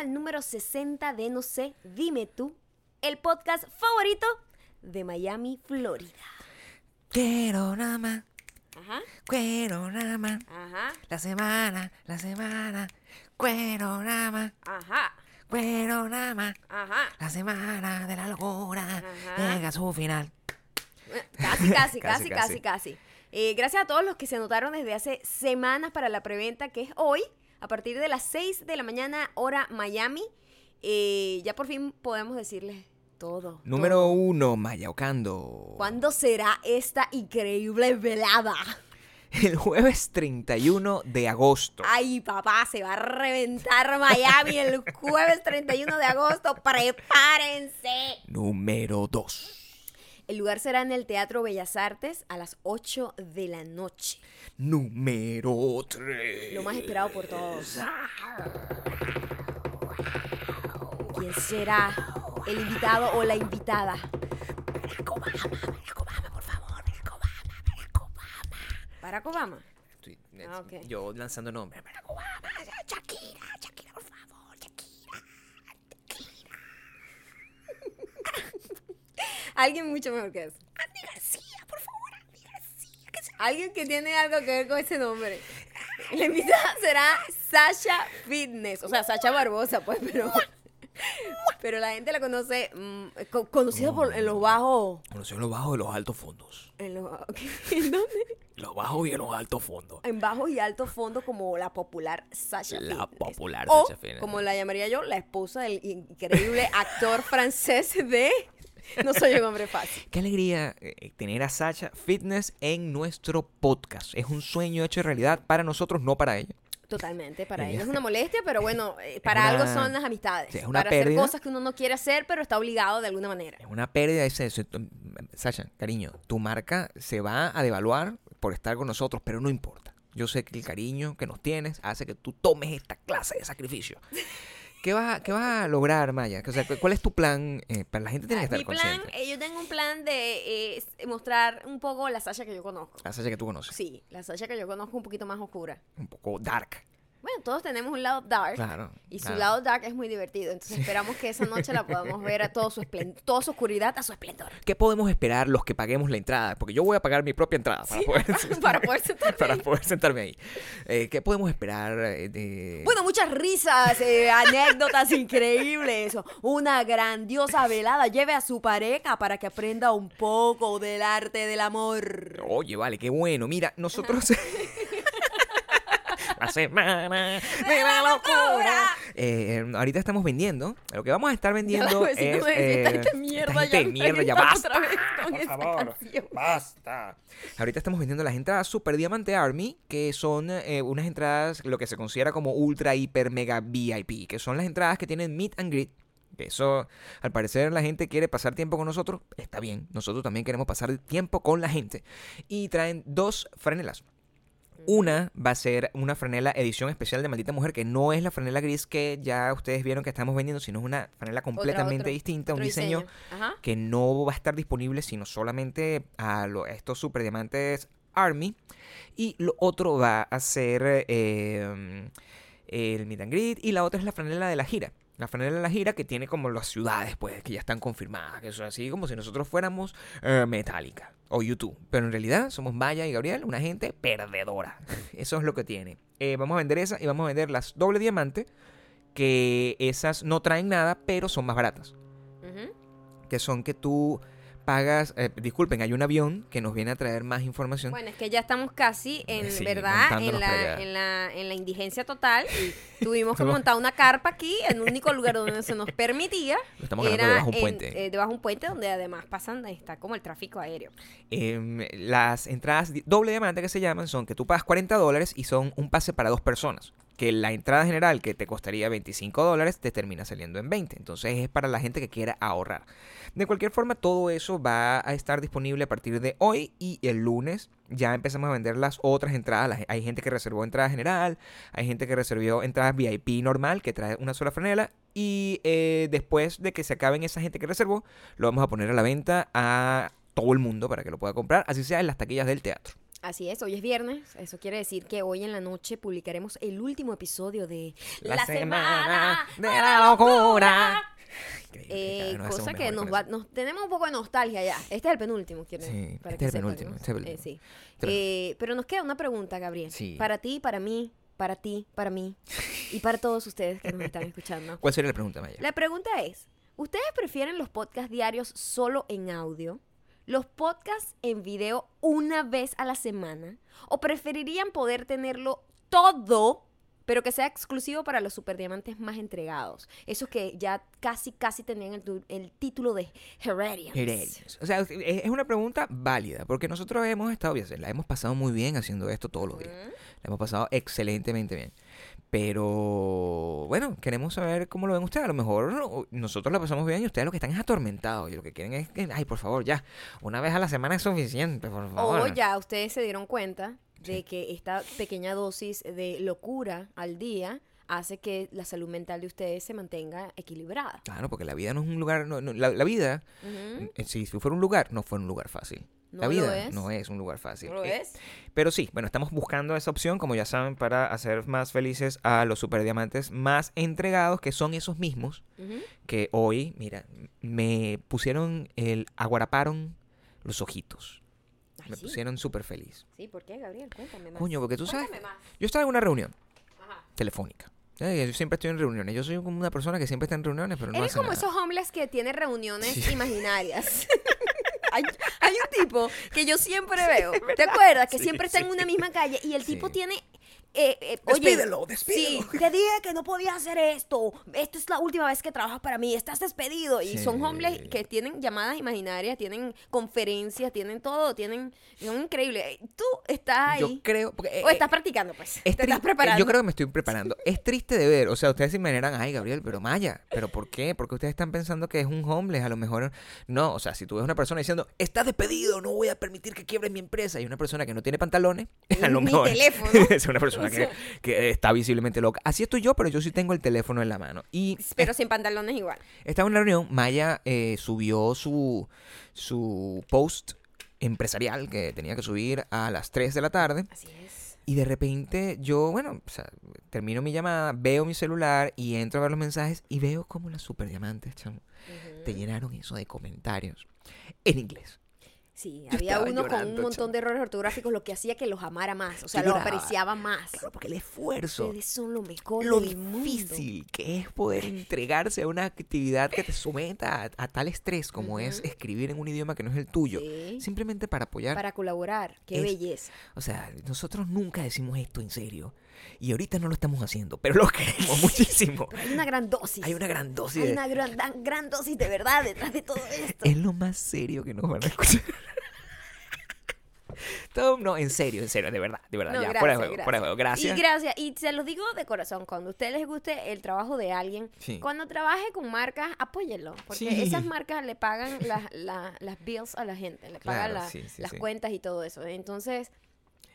al número 60 de No sé, dime tú, el podcast favorito de Miami, Florida. Quiero nada más, Ajá, quiero nada más. ajá, La semana, la semana, quiero nada más, ajá, quiero nada más. ajá. La semana de la locura Ajá. llega a su final. Casi, casi, casi, Casi, casi, casi. casi. Eh, gracias a todos los que se anotaron desde hace semanas para la preventa, que es hoy, a partir de las 6 de la mañana, hora Miami. Eh, ya por fin podemos decirles todo. Número todo. uno, Mayaucando. ¿Cuándo será esta increíble velada? El jueves 31 de agosto. Ay, papá, se va a reventar Miami el jueves 31 de agosto. Prepárense. Número 2. El lugar será en el Teatro Bellas Artes a las 8 de la noche. Número 3. Lo más esperado por todos. ¿Quién será el invitado o la invitada? Barack Obama, Barack Obama, por favor, Barack Obama, Barack Obama. Barack Obama. Estoy- Ah, ok. Yo lanzando nombres. Barack Obama, Shakira, Shakira, por favor, Shakira. Alguien mucho mejor que eso. Andy García, por favor, Andy García. que se- Alguien que tiene algo que ver con ese nombre. La invitada será Sasha Fitness. O sea, Sasha Barbosa, pues, pero. Pero la gente la conoce. mm, co- conocida por en los bajos. Conoció los bajos y los altos fondos. En, los, ¿En dónde? Los bajos y en los altos fondos. En bajos y altos fondos, como la popular Sasha La Fitness. popular o, Sasha Fitness. Como la llamaría yo, la esposa del increíble actor francés de. No soy un hombre fácil. Qué alegría eh, tener a Sacha Fitness en nuestro podcast. Es un sueño hecho realidad para nosotros, no para ella. Totalmente, para Ella- es una molestia, pero bueno, eh, para una- algo son las amistades. es una para pérdida. hacer cosas que uno no quiere hacer, pero está obligado de alguna manera. Es una pérdida ese. ese- Sacha, cariño, tu marca se va a devaluar por estar con nosotros, pero no importa. Yo sé que el cariño que nos tienes hace que tú tomes esta clase de sacrificio. ¿Qué vas a, qué vas a lograr, Maya? O sea, ¿cu- ¿Cuál es tu plan? Eh, para la gente tiene que estar Mi plan, consciente. eh, yo tengo un plan de eh, mostrar un poco la Sasha que yo conozco. La Sacha que tú conoces. Sí, la Sasha que yo conozco un poquito más oscura. Un poco dark. Bueno, todos tenemos un lado dark. Claro. Y su claro. lado dark es muy divertido. Entonces esperamos que esa noche la podamos ver a todo su toda su oscuridad a su esplendor. ¿Qué podemos esperar los que paguemos la entrada? Porque yo voy a pagar mi propia entrada para, poder, Para poder sentarme para ahí. poder sentarme ahí. Eh, ¿Qué podemos esperar eh. Bueno, muchas risas, eh, anécdotas increíbles, una grandiosa velada. Lleve a su pareja para que aprenda un poco del arte del amor. Oye, vale, qué bueno. Mira, nosotros... la semana de la locura. Eh, ahorita estamos vendiendo. Lo que vamos a estar vendiendo es... eh, "Esta gente mierda, esta ya mierda, ya empieza basta. otra vez con por favor, canción". basta. Ahorita estamos vendiendo las entradas Super Diamante Army, que son eh, unas entradas, lo que se considera como ultra, hiper, mega VIP, que son las entradas que tienen meet and greet. Eso, al parecer, la gente quiere pasar tiempo con nosotros. Está bien, nosotros también queremos pasar tiempo con la gente. Y traen dos franelas. Una va a ser una franela edición especial de Maldita Mujer, que no es la franela gris que ya ustedes vieron que estamos vendiendo, sino es una franela completamente otro- distinta, un diseño que no va a estar disponible sino solamente a, lo- a estos super diamantes Army. Y lo otro va a ser eh, el meet and greet. Y la otra es la franela de la gira. La franela de la gira que tiene como las ciudades, pues, que ya están confirmadas. Que eso es así como si nosotros fuéramos eh, Metallica o YouTube. Pero en realidad somos Maya y Gabriel, una gente perdedora. Eso es lo que tiene. Eh, vamos a vender esa y vamos a vender las doble diamante. Que esas no traen nada, pero son más baratas que son que tú pagas, eh, disculpen, hay un avión que nos viene a traer más información. Bueno, es que ya estamos casi en Sí, verdad en la, en, la, en la indigencia total y tuvimos que montar una carpa aquí en el único lugar donde se nos permitía. Lo estamos grabando debajo de un en- puente. eh, debajo de un puente donde además pasan, está como el tráfico aéreo. Em, las entradas doble diamante que se llaman son que tú pagas 40 dólares y son un pase para dos personas. Que la entrada general que te costaría 25 dólares te termina saliendo en 20. Entonces es para la gente que quiera ahorrar. De cualquier forma, todo eso va a estar disponible a partir de hoy y el lunes ya empezamos a vender las otras entradas. Hay gente que reservó entrada general, hay gente que reservó entradas VIP normal que trae una sola franela. Y eh, después de que se acaben esa gente que reservó, lo vamos a poner a la venta a todo el mundo para que lo pueda comprar, así sea en las taquillas del teatro. Así es, hoy es viernes. Eso quiere decir que hoy en la noche publicaremos el último episodio de La, semana de la locura. Eh, nos cosa que nos va, nos tenemos un poco de nostalgia ya. Este es el penúltimo, quiero Sí, para este que es el sepan, penúltimo, ¿no? este es el Eh, penúltimo. sí. Pero- Eh, pero nos queda una pregunta, Gabriel. Sí. Para ti, para mí, para ti, para mí y para todos ustedes que nos están escuchando. ¿Cuál sería la pregunta, Maya? La pregunta es, ¿ustedes prefieren los podcasts diarios solo en audio? ¿Los podcasts en video una vez a la semana? ¿O preferirían poder tenerlo todo, pero que sea exclusivo para los superdiamantes más entregados? Esos que ya casi, casi tenían el, el título de Heredians. Heredians. O sea, es una pregunta válida, porque nosotros hemos estado, la hemos pasado muy bien haciendo esto todos los días. La hemos pasado excelentemente bien. Pero, bueno, queremos saber cómo lo ven ustedes. A lo mejor no- nosotros la pasamos bien y ustedes lo que están es atormentados. Y lo que quieren es que, ay, por favor, ya, una vez a la semana es suficiente, por favor. O ya ustedes se dieron cuenta de Sí. que esta pequeña dosis de locura al día hace que la salud mental de ustedes se mantenga equilibrada. Claro, porque la vida no es un lugar, no- no, la, la vida, eh, si fuera un lugar, no fue un lugar fácil. No la vida es. no es un lugar fácil. ¿No lo Eh, es? Pero sí, bueno, estamos buscando esa opción, como ya saben, para hacer más felices a los superdiamantes más entregados, que son esos mismos que hoy, mira, me pusieron el, aguaraparon los ojitos. Ay, Me sí. pusieron súper feliz. Sí, ¿por qué, Gabriel? Cuéntame más. Coño, porque tú sabes, Cuéntame más. yo estaba en una reunión Ajá. telefónica. Eh, Yo siempre estoy en reuniones. Yo soy como una persona que siempre está en reuniones, pero no Eres hace como nada. esos homeless que tienen reuniones Sí. imaginarias. hay, hay un tipo que yo siempre veo, ¿te acuerdas? Que Sí, siempre está en una misma calle y el tipo tiene... eh, eh, oye, Despídelo, despídelo. Sí, te dije que no podías hacer esto. Esta es la última vez que trabajas para mí. Estás despedido. Y son Sí. homeless que tienen llamadas imaginarias, tienen conferencias, tienen todo, tienen... Son increíbles. Tú estás ahí. Yo creo. porque, eh, o estás practicando, pues. es te estás preparando. Yo creo que me estoy preparando. Es triste de ver. O sea, ustedes se imaginarán, ay, Gabriel, pero Maya, ¿pero por qué? Porque ustedes están pensando que es un homeless. A lo mejor. No, o sea, si tú ves una persona diciendo, estás despedido, no voy a permitir que quiebres mi empresa, y una persona que no tiene pantalones, a lo Mi mejor. teléfono. es una persona Que, está visiblemente loca. Así estoy yo, pero yo sí tengo el teléfono en la mano. Y Pero sin pantalones igual. Estaba en la reunión, Maya eh, subió su, su post empresarial que tenía que subir a las 3 de la tarde Así es. y de repente yo, bueno, o sea, termino mi llamada, veo mi celular y entro a ver los mensajes y veo como las superdiamantes, chamo, te llenaron eso de comentarios en inglés. Sí, había uno con un montón de errores ortográficos, lo que hacía que los amara más, o sea, los apreciaba más. Claro, porque el esfuerzo, Ustedes son lo mejor lo del mundo. difícil que es poder entregarse a una actividad que te someta a, a tal estrés como es escribir en un idioma que no es el tuyo, Sí, simplemente para apoyar para colaborar, qué Es- belleza. O sea, nosotros nunca decimos esto en serio. Y ahorita no lo estamos haciendo, pero lo queremos muchísimo. Pero hay una gran dosis. Hay una gran dosis Hay de... una gran, gran dosis de verdad detrás de todo esto. Es lo más serio que nos van a escuchar. Todo, no, en serio, en serio, de verdad, de verdad. No, ya, gracias, fuera de juego, gracias. fuera de juego. Gracias. Y gracias. Y se los digo de corazón, cuando a ustedes les guste el trabajo de alguien, Sí. cuando trabaje con marcas, apóyenlo. Porque Sí. esas marcas le pagan las, la- las bills a la gente, le pagan Claro, la- sí, sí, las cuentas y todo eso. Entonces,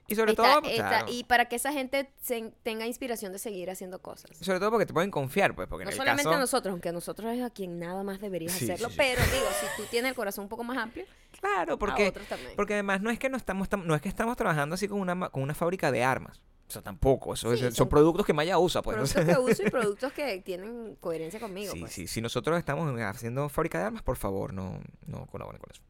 Y sobre está- todo, pues, está- claro, y para que esa gente se- tenga inspiración de seguir haciendo cosas. sobre todo porque te pueden confiar, pues, porque en No el solamente caso... a nosotros, aunque a nosotros es a quien nada más deberías Sí, hacerlo, sí, sí. pero digo, si tú tienes el corazón un poco más amplio, Claro, a porque, otros también. porque además no es que no estamos, tam- no es que estamos trabajando así con una, con una fábrica de armas. O sea, tampoco. Eso es- son, son- productos que Maya usa, pues. productos que uso y productos que tienen coherencia conmigo. Sí, pues. sí, si nosotros estamos haciendo fábrica de armas, por favor, no, no colaboren con eso.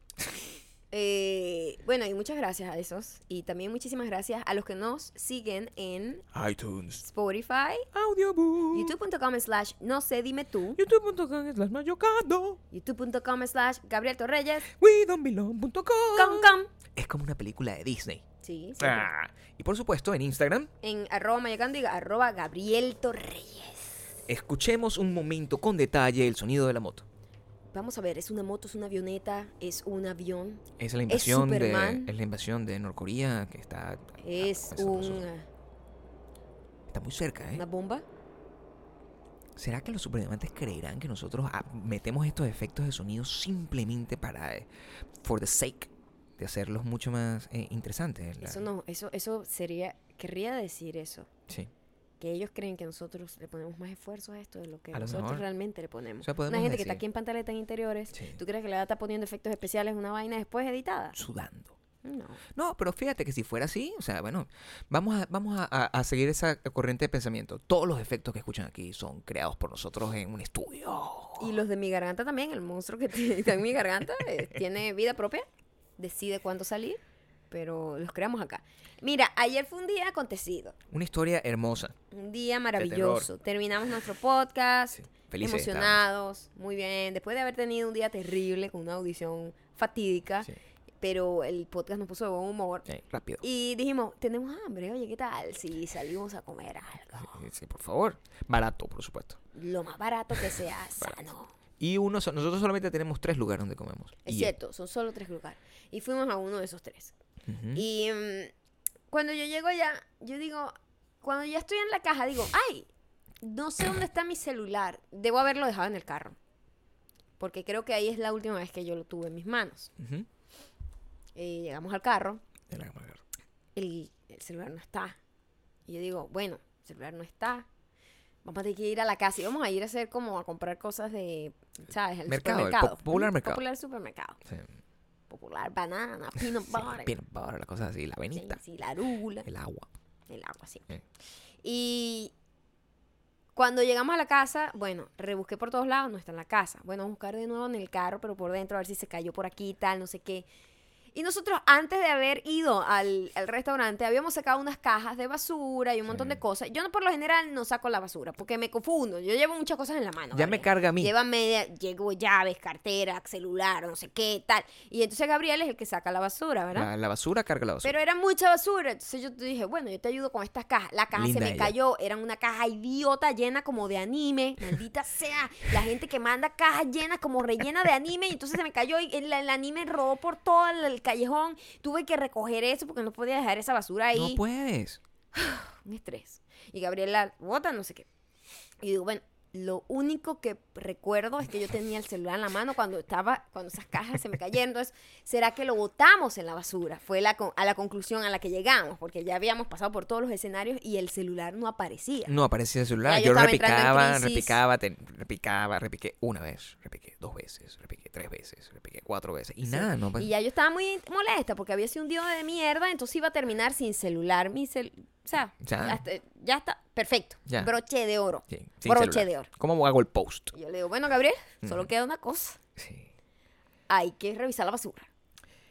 Eh, bueno, y muchas gracias a esos. Y también muchísimas gracias a los que nos siguen en iTunes, Spotify, Audiobook, youtube.com slash no sé, dime tú, youtube.com slash mayocando, youtube.com slash Gabriel Torreyes, wedonbelong.com. com, com. Es como una película de Disney. Sí, siempre. Ah, y por supuesto, en Instagram, En arroba mayacando y arroba Gabriel Torreyes. escuchemos un momento con detalle el sonido de la moto. Vamos a ver, es una moto, es una avioneta, es un avión, Es la invasión de Superman. es la invasión de Norcorea que está es un, está muy cerca, ¿eh? una bomba. ¿Será que los superdiamantes creerán que nosotros ah, metemos estos efectos de sonido simplemente para eh, for the sake de hacerlos mucho más eh, interesantes? La- Eso no, eso, eso sería, querría decir eso. Sí. Que ellos creen que nosotros le ponemos más esfuerzo a esto de lo que A nosotros realmente le ponemos. O sea, Una gente que está decir- aquí en pantaletas interiores, Sí. ¿tú crees que le va a estar poniendo efectos especiales una vaina después editada? Sudando. No. No, pero fíjate que si fuera así, o sea, bueno, vamos a, vamos a, a- seguir esa corriente de pensamiento. Todos los efectos que escuchan aquí son creados por nosotros en un estudio. Y los de mi garganta también, el monstruo que está en mi garganta eh, tiene vida propia, decide cuándo salir, pero los creamos acá. Mira, ayer fue un día acontecido, Una historia hermosa. un día maravilloso. Terminamos nuestro podcast, Sí, felices emocionados, muy bien, después de haber tenido un día terrible con una audición fatídica, Sí. pero el podcast nos puso de buen humor. Sí, rápido. Y dijimos, tenemos hambre, oye, ¿qué tal si salimos a comer algo? Sí, sí, por favor. Barato, por supuesto. Lo más barato que sea sano. Y uno, so- nosotros solamente tenemos tres lugares donde comemos. Es Y- cierto, son solo tres lugares. Y fuimos a uno de esos tres. Ujú. Y mm, cuando yo llego allá, yo digo, cuando ya estoy en la caja, digo, ay, no sé dónde está mi celular. Debo haberlo dejado en el carro. Porque creo que ahí es la última vez que yo lo tuve en mis manos. Ujú. Eh, llegamos al carro, cámara. el, el celular no está. Y yo digo, bueno, el celular no está. Vamos a tener que ir a la casa y vamos a ir a hacer como a comprar cosas de, ¿sabes? El Mercado, el supermercado. po- popular mercado. Popular supermercado. Sí. Popular banana, peanut butter. Bien, ahora las cosas así, la sí, avenita, sí, la arúgula. el agua. El agua, sí. Eh. Y cuando llegamos a la casa, bueno, rebusqué por todos lados, no está en la casa. Bueno, a buscar de nuevo en el carro, pero por dentro, a ver si se cayó por aquí y tal, no sé qué. Y nosotros, antes de haber ido al, al restaurante, habíamos sacado unas cajas de basura y un montón Sí. de cosas. Yo no, por lo general no saco la basura, porque me confundo. Yo llevo muchas cosas en la mano. Ya me carga a mí. Lleva media, llevo llaves, cartera, celular, no sé qué, tal. Y entonces Gabriel es el que saca la basura, ¿verdad? La, la basura carga la basura. Pero era mucha basura. Entonces yo te dije, bueno, yo te ayudo con estas cajas. La caja Linda se me ella. cayó. Era una caja idiota llena como de anime. Maldita sea. La gente que manda cajas llenas como rellena de anime. Y entonces se me cayó y el, el anime rodó por todo el callejón. Tuve que recoger eso porque no podía dejar esa basura ahí. No puedes. Un estrés. Y Gabriela bota, no sé qué. Y digo, bueno, lo único que recuerdo es que yo tenía el celular en la mano cuando estaba, cuando esas cajas se me cayeron. Entonces, ¿será que lo botamos en la basura? Fue la, con- a la conclusión a la que llegamos, porque ya habíamos pasado por todos los escenarios y el celular no aparecía. No aparecía el celular. Ya yo yo repicaba, repicaba, te- repicaba, repiqué una vez, repiqué dos veces, repiqué tres veces, repiqué cuatro veces. Y Sí. nada, no Y ya yo estaba muy molesta porque había sido un día de mierda, entonces iba a terminar sin celular. Mi cel o sea, Ya. hasta- ya está, perfecto. Ya. Broche de oro. Sí, broche celular. de oro. ¿Cómo hago el post? Y yo le digo, bueno, Gabriel, solo queda una cosa. Sí. hay que revisar la basura.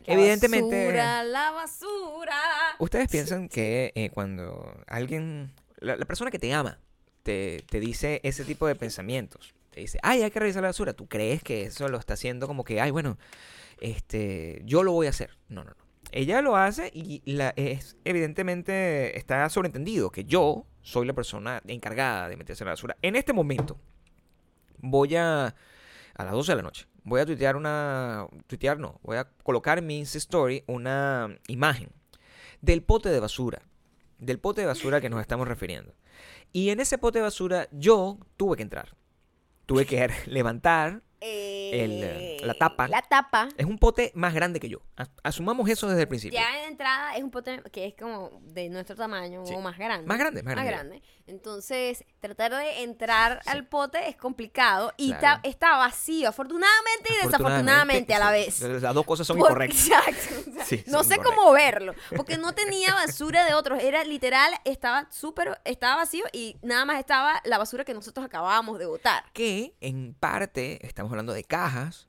La Evidentemente- basura, la basura. Ustedes piensan que eh, cuando alguien, la, la persona que te ama, te, te dice ese tipo de pensamientos, dice, ay, hay que revisar la basura, tú crees que eso lo está haciendo como que, ay, bueno, este, yo lo voy a hacer. No, no, no. Ella lo hace y la, es, evidentemente está sobreentendido que yo soy la persona encargada de meterse en la basura. En este momento, voy a, a las 12 de la noche, voy a tuitear una, tuitear no, voy a colocar en mi Insta Story una imagen del pote de basura, del pote de basura que nos estamos refiriendo. Y en ese pote de basura yo tuve que entrar, tuve que levantar, El, eh, la tapa. La tapa. es un pote más grande que yo, As- asumamos eso desde el principio. Ya en entrada es un pote que es como de nuestro tamaño Sí. o más grande. Más grande, más grande. Entonces, tratar de entrar Sí. al pote es complicado y Claro. está, está vacío, afortunadamente y desafortunadamente a la vez. Las dos cosas son incorrectas. Exacto. o sea, Sí, no sé incorrectas. cómo verlo. Porque no tenía basura de otros. Era literal, estaba súper, estaba vacío y nada más estaba la basura que nosotros acabábamos de botar. Que en parte estamos hablando de cajas.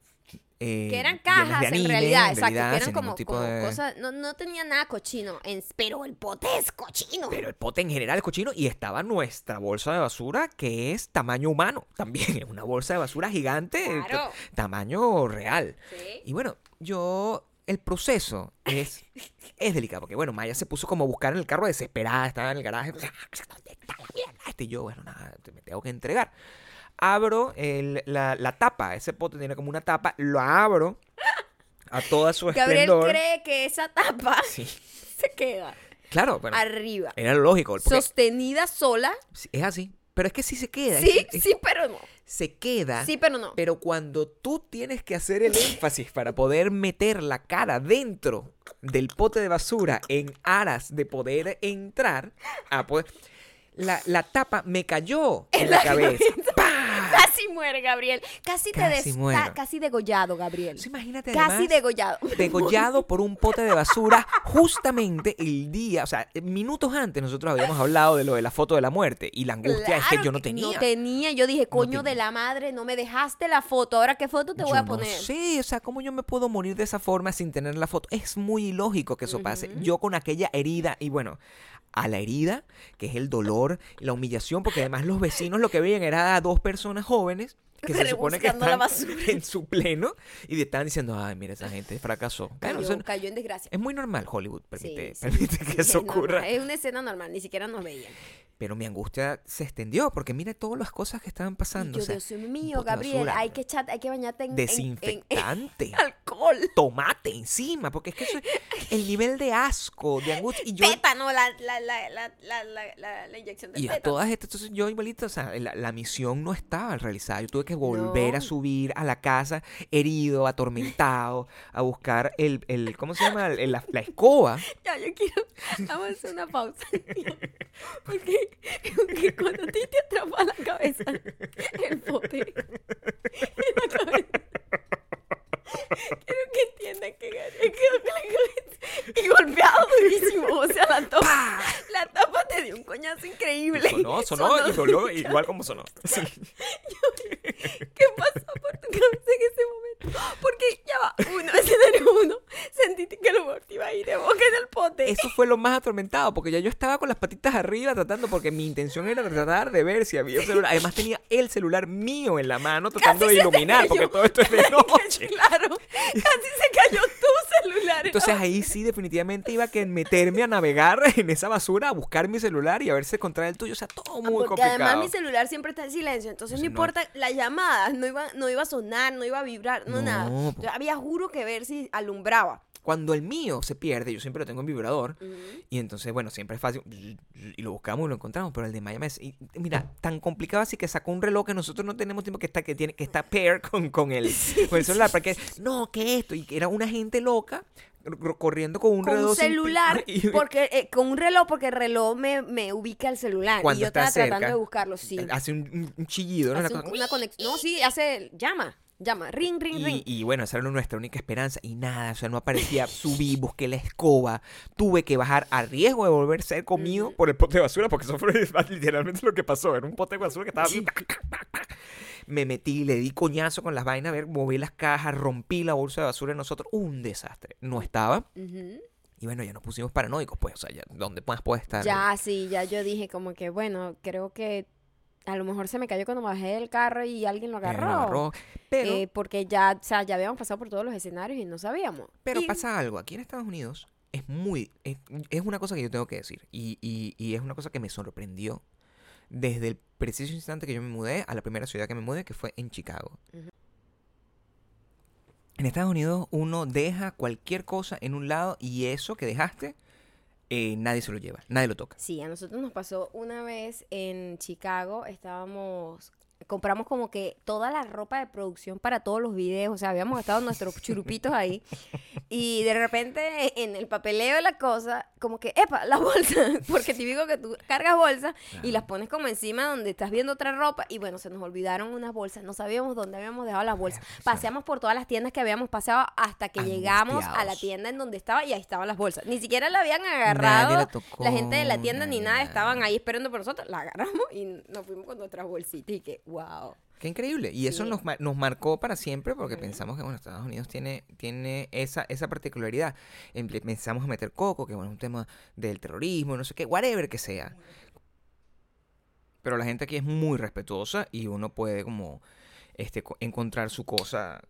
eh, Que eran cajas de en realidad, exacto. realidad, Que eran como, de- cosas. No, no tenía nada cochino. en- pero el pote es cochino. Pero el pote en general es cochino y estaba nuestra bolsa de basura que es tamaño humano. También es una bolsa de basura gigante, Claro. t- tamaño real. Sí. Y bueno, yo el proceso es, es delicado, porque bueno, Maya se puso como a buscar en el carro desesperada, estaba en el garaje, ¿dónde está la mierda? Este y yo, bueno, nada, me tengo que entregar. Abro el- la, la tapa, ese pote tiene como una tapa, lo abro a toda su Gabriel esplendor. cree que esa tapa Sí, se queda claro, bueno, arriba. era lógico, Sostenida sola. es así. Pero es que sí se queda. es Sí, es- sí, pero no. Se queda. Sí, pero no. Pero cuando tú tienes que hacer el énfasis para poder meter la cara dentro del pote de basura en aras de poder entrar a poder... La, la tapa me cayó en la cabeza. ¡Pah! Casi muere, Gabriel. Casi, te Casi muero. ca- casi degollado, Gabriel. Imagínate Casi degollado. degollado por un pote de basura justamente el día, o sea, minutos antes nosotros habíamos hablado de lo de la foto de la muerte y la angustia es que yo no tenía. No tenía. Yo dije, coño de la madre, no me dejaste la foto. Ahora, ¿qué foto te voy a poner? No sé, o sea, ¿cómo yo me puedo morir de esa forma sin tener la foto? Es muy ilógico que eso pase. Yo con aquella herida, y bueno, a la herida, que es el dolor, la humillación, porque además los vecinos lo que veían era a dos personas jóvenes que se supone que están en su pleno y estaban diciendo, ay, mira, esa gente fracasó. Claro, Cayó, eso cayó en desgracia. es muy normal, Hollywood, Sí, permite, sí, permite sí, que eso es normal. ocurra. Es una escena normal, ni siquiera nos veían. Pero mi angustia se extendió porque mira todas las cosas que estaban pasando. O sea, Dios mío, Gabriel, hay que echar, hay que bañarte en desinfectante, en, en, en, alcohol, tomate encima, porque es que eso es el nivel de asco, de angustia y yo la, la, la, la, inyección de y a todas estas, entonces yo igualito, o sea, la, misión no estaba realizada. Yo tuve que volver a subir a la casa herido, atormentado, a buscar el, el ¿cómo se llama? El, la, escoba. Ya, yo quiero, vamos a hacer una pausa. porque porque cuando a ti te atrapa la cabeza el pote en la cabeza. Quiero que entiendan que cabeza y golpeado durísimo. O sea, la tapa, la tapa te dio un coñazo increíble. Sonó, sonó y dolió igual como sonó. Sí. ¿Qué pasó por tu cabeza en ese momento? Porque ya va, uno, escenario uno, sentiste que el humor te iba a ir de boca en el pote. Eso fue lo más atormentado, porque ya yo estaba con las patitas arriba tratando, porque mi intención era tratar de ver si había un celular. Además tenía el celular mío en la mano tratando Casi de iluminar, porque todo esto es de noche. Claro, claro, casi se cayó celular. Entonces ahí sí definitivamente iba a que meterme a navegar en esa basura, a buscar mi celular y a ver si encontraba el tuyo. O sea, todo muy Porque complicado. además mi celular siempre está en silencio, entonces no Entonces, no. importa las llamadas, no iba, no iba a sonar, no iba a vibrar, no, No, nada. po. Yo había juro que ver si alumbraba. Cuando el mío se pierde, yo siempre lo tengo en vibrador. Y entonces, bueno, siempre es fácil. Y lo buscamos y lo encontramos. Pero el de me y Mira, tan complicado así que sacó un reloj que nosotros no tenemos tiempo que está, que tiene, que está pair con, con, el, con el celular. Porque, no, que esto. Y que era una gente loca cor- corriendo con un con reloj. un celular, y- porque eh, con un reloj, porque el reloj me, me ubica el celular. Cuando y yo está estaba tratando cerca, de buscarlo, sí. Hace un, chillido, ¿no? Una Hace un- una conexión. No, sí, hace. Llama, llama. Ring, ring, Y, ring. y bueno, esa era nuestra única esperanza. Y nada, o sea, no aparecía. Subí, busqué la escoba. Tuve que bajar a riesgo de volver a ser comido por el pote de basura, porque eso fue literalmente lo que pasó. Era un pote de basura que estaba. Me metí, le di coñazo con las vainas, a ver, moví las cajas, rompí la bolsa de basura de nosotros. Un desastre. No estaba. Y bueno, ya nos pusimos paranoicos, pues. O sea, ya, ¿dónde más puede estar? Ya, sí, ya yo dije como que, bueno, creo que a lo mejor se me cayó cuando bajé del carro y alguien lo Eh, lo agarró. agarró. Pero, Eh, porque ya, o sea, ya habíamos pasado por todos los escenarios y no sabíamos. Pero Y- pasa algo, aquí en Estados Unidos es muy, es, es una cosa que yo tengo que decir y, y- y es una cosa que me sorprendió desde el preciso instante que yo me mudé a la primera ciudad que me mudé, que fue en Chicago. En Estados Unidos uno deja cualquier cosa en un lado y eso que dejaste, eh, nadie se lo lleva, nadie lo toca. Sí, a nosotros nos pasó una vez en Chicago, estábamos, compramos como que toda la ropa de producción para todos los videos, o sea, habíamos gastado nuestros churupitos ahí y de repente en el papeleo de la cosa, como que, epa, la bolsa, porque típico que tú cargas bolsas y las pones como encima donde estás viendo otra ropa y bueno, se nos olvidaron unas bolsas, no sabíamos dónde habíamos dejado las bolsas, paseamos por todas las tiendas que habíamos pasado hasta que llegamos a la tienda en donde estaba y ahí estaban las bolsas, ni siquiera la habían agarrado la tocó, la gente de la tienda ni nada, nada. estaban ahí esperando por nosotros, la agarramos y nos fuimos con nuestras bolsitas y que, wow. Qué increíble. Y eso nos, nos marcó para siempre porque pensamos que, bueno, Estados Unidos tiene, tiene esa, esa particularidad. Empezamos a meter coco, que bueno, es un tema del terrorismo, no sé qué, whatever que sea. Pero la gente aquí es muy respetuosa y uno puede como este, co- encontrar su cosa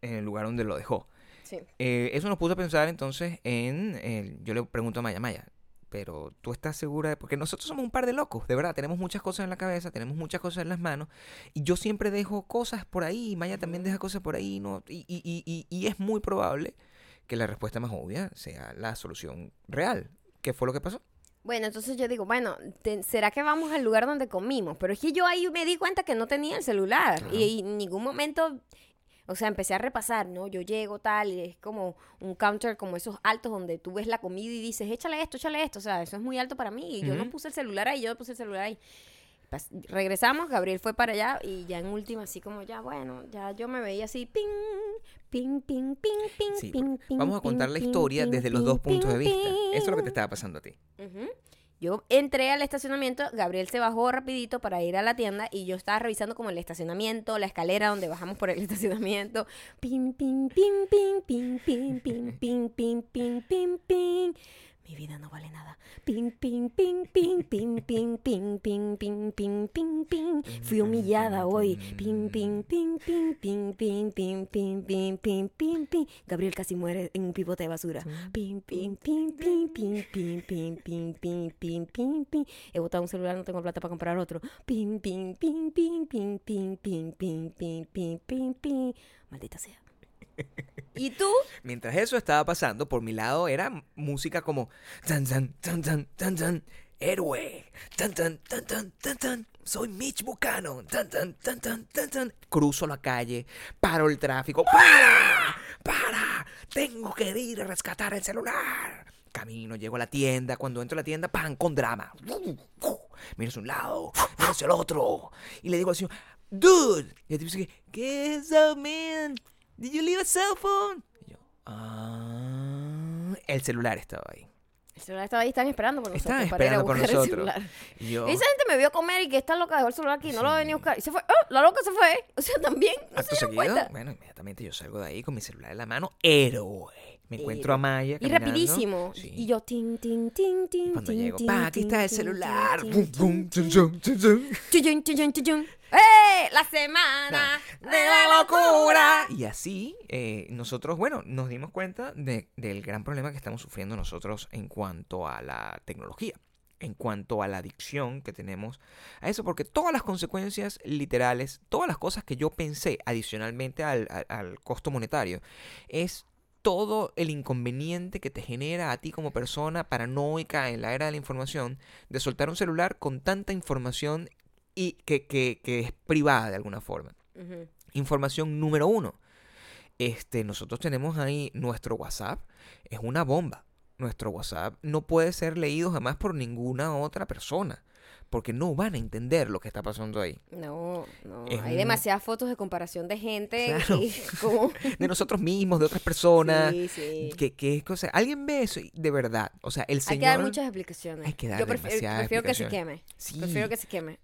en el lugar donde lo dejó. Sí. Eh, eso nos puso a pensar entonces en, el- yo le pregunto a Maya, Maya, pero tú estás segura de, porque nosotros somos un par de locos, de verdad, tenemos muchas cosas en la cabeza, tenemos muchas cosas en las manos, y yo siempre dejo cosas por ahí, y Maya también deja cosas por ahí, ¿no? y, y, y, y, y es muy probable que la respuesta más obvia sea la solución real. ¿Qué fue lo que pasó? Bueno, entonces yo digo, bueno, ¿será que vamos al lugar donde comimos? Pero es que yo ahí me di cuenta que no tenía el celular y en ningún momento, o sea, empecé a repasar, ¿no? Yo llego tal y es como un counter como esos altos donde tú ves la comida y dices, échale esto, échale esto, o sea, eso es muy alto para mí y yo no puse el celular ahí, yo no puse el celular ahí. Pas- regresamos, Gabriel fue para allá y ya en última, así como ya, bueno, ya yo me veía así, ping, ping, ping, ping, ping, Sí, ping, ping, vamos a contar la historia desde los dos puntos de vista. Eso es lo que te estaba pasando a ti. Ujú. Yo entré al estacionamiento, Gabriel se bajó rapidito para ir a la tienda y yo estaba revisando como el estacionamiento, la escalera donde bajamos por el estacionamiento. Pim, pim, pim, pim, pim, pim, pim, pim, pim, pim, pim, pim. Mi vida no vale nada. Pim, pim, pim, pim, pim, pim, pim, pim, pim, pim, pim, pim. Fui humillada hoy. Pim, pim, pim, pim, pim, pim, pim, pim, pim, pim, pim, pim. Gabriel casi muere en un pivote de basura. Pim, pim, pim, pim, pim, pim, pim, pim, pim, pim, pim, pim. He botado un celular, no tengo plata para comprar otro. Pim, pim, pim, pim, pim, pim, pim, pim, pim, pim, pim, pim. Maldita sea. ¿Y tú? Mientras eso estaba pasando, por mi lado era música como tan tan tan tan tan tan héroe, tan tan tan tan tan tan soy Mitch Buchanan, tan tan tan tan tan tan cruzo la calle, paro el tráfico, para, para, tengo que ir a rescatar el celular. Camino, llego a la tienda, cuando entro a la tienda, pan, con drama. Miro hacia un lado, miro hacia el otro. Y le digo al señor, dude. Y el tipo dice, ¿qué es eso, man? Did you leave a cell phone? Y yo, ah, el celular estaba ahí. El celular estaba ahí, están esperando por nosotros. Estaban para ir a esperando por nosotros. Y yo, Esa gente me vio comer y que esta loca dejó el celular aquí, no lo va a buscar. Y se fue. ¡Oh! La loca se fue. O sea, también. No acto se seguido, cuenta. bueno, inmediatamente yo salgo de ahí con mi celular en la mano, héroe. Me encuentro a Maya Y caminando. rapidísimo. Sí. Y yo, tin, tin, tin, tin, Cuando tin, llego, tin, pa, aquí tin, está el tin, celular. ¡Eh! La semana de la locura. Y así, eh, nosotros, bueno, nos dimos cuenta de- del gran problema que estamos sufriendo nosotros en cuanto a la tecnología, en cuanto a la adicción que tenemos a eso, porque todas las consecuencias literales, todas las cosas que yo pensé adicionalmente al, al- al costo monetario, es todo el inconveniente que te genera a ti como persona paranoica en la era de la información de soltar un celular con tanta información y que, que- que es privada de alguna forma. Información número uno. Este, nosotros tenemos ahí nuestro WhatsApp. Es una bomba. Nuestro WhatsApp no puede ser leído jamás por ninguna otra persona. Porque no van a entender lo que está pasando ahí. No, no. Es Hay un- demasiadas fotos de comparación de gente. Claro. y De nosotros mismos, de otras personas. Sí, sí. Que, que, o sea, alguien ve eso y de verdad. O sea, el Hay señor. que dar muchas explicaciones. Hay que dar Yo prefi- demasiadas prefiero que se queme. Sí. Prefiero que se queme.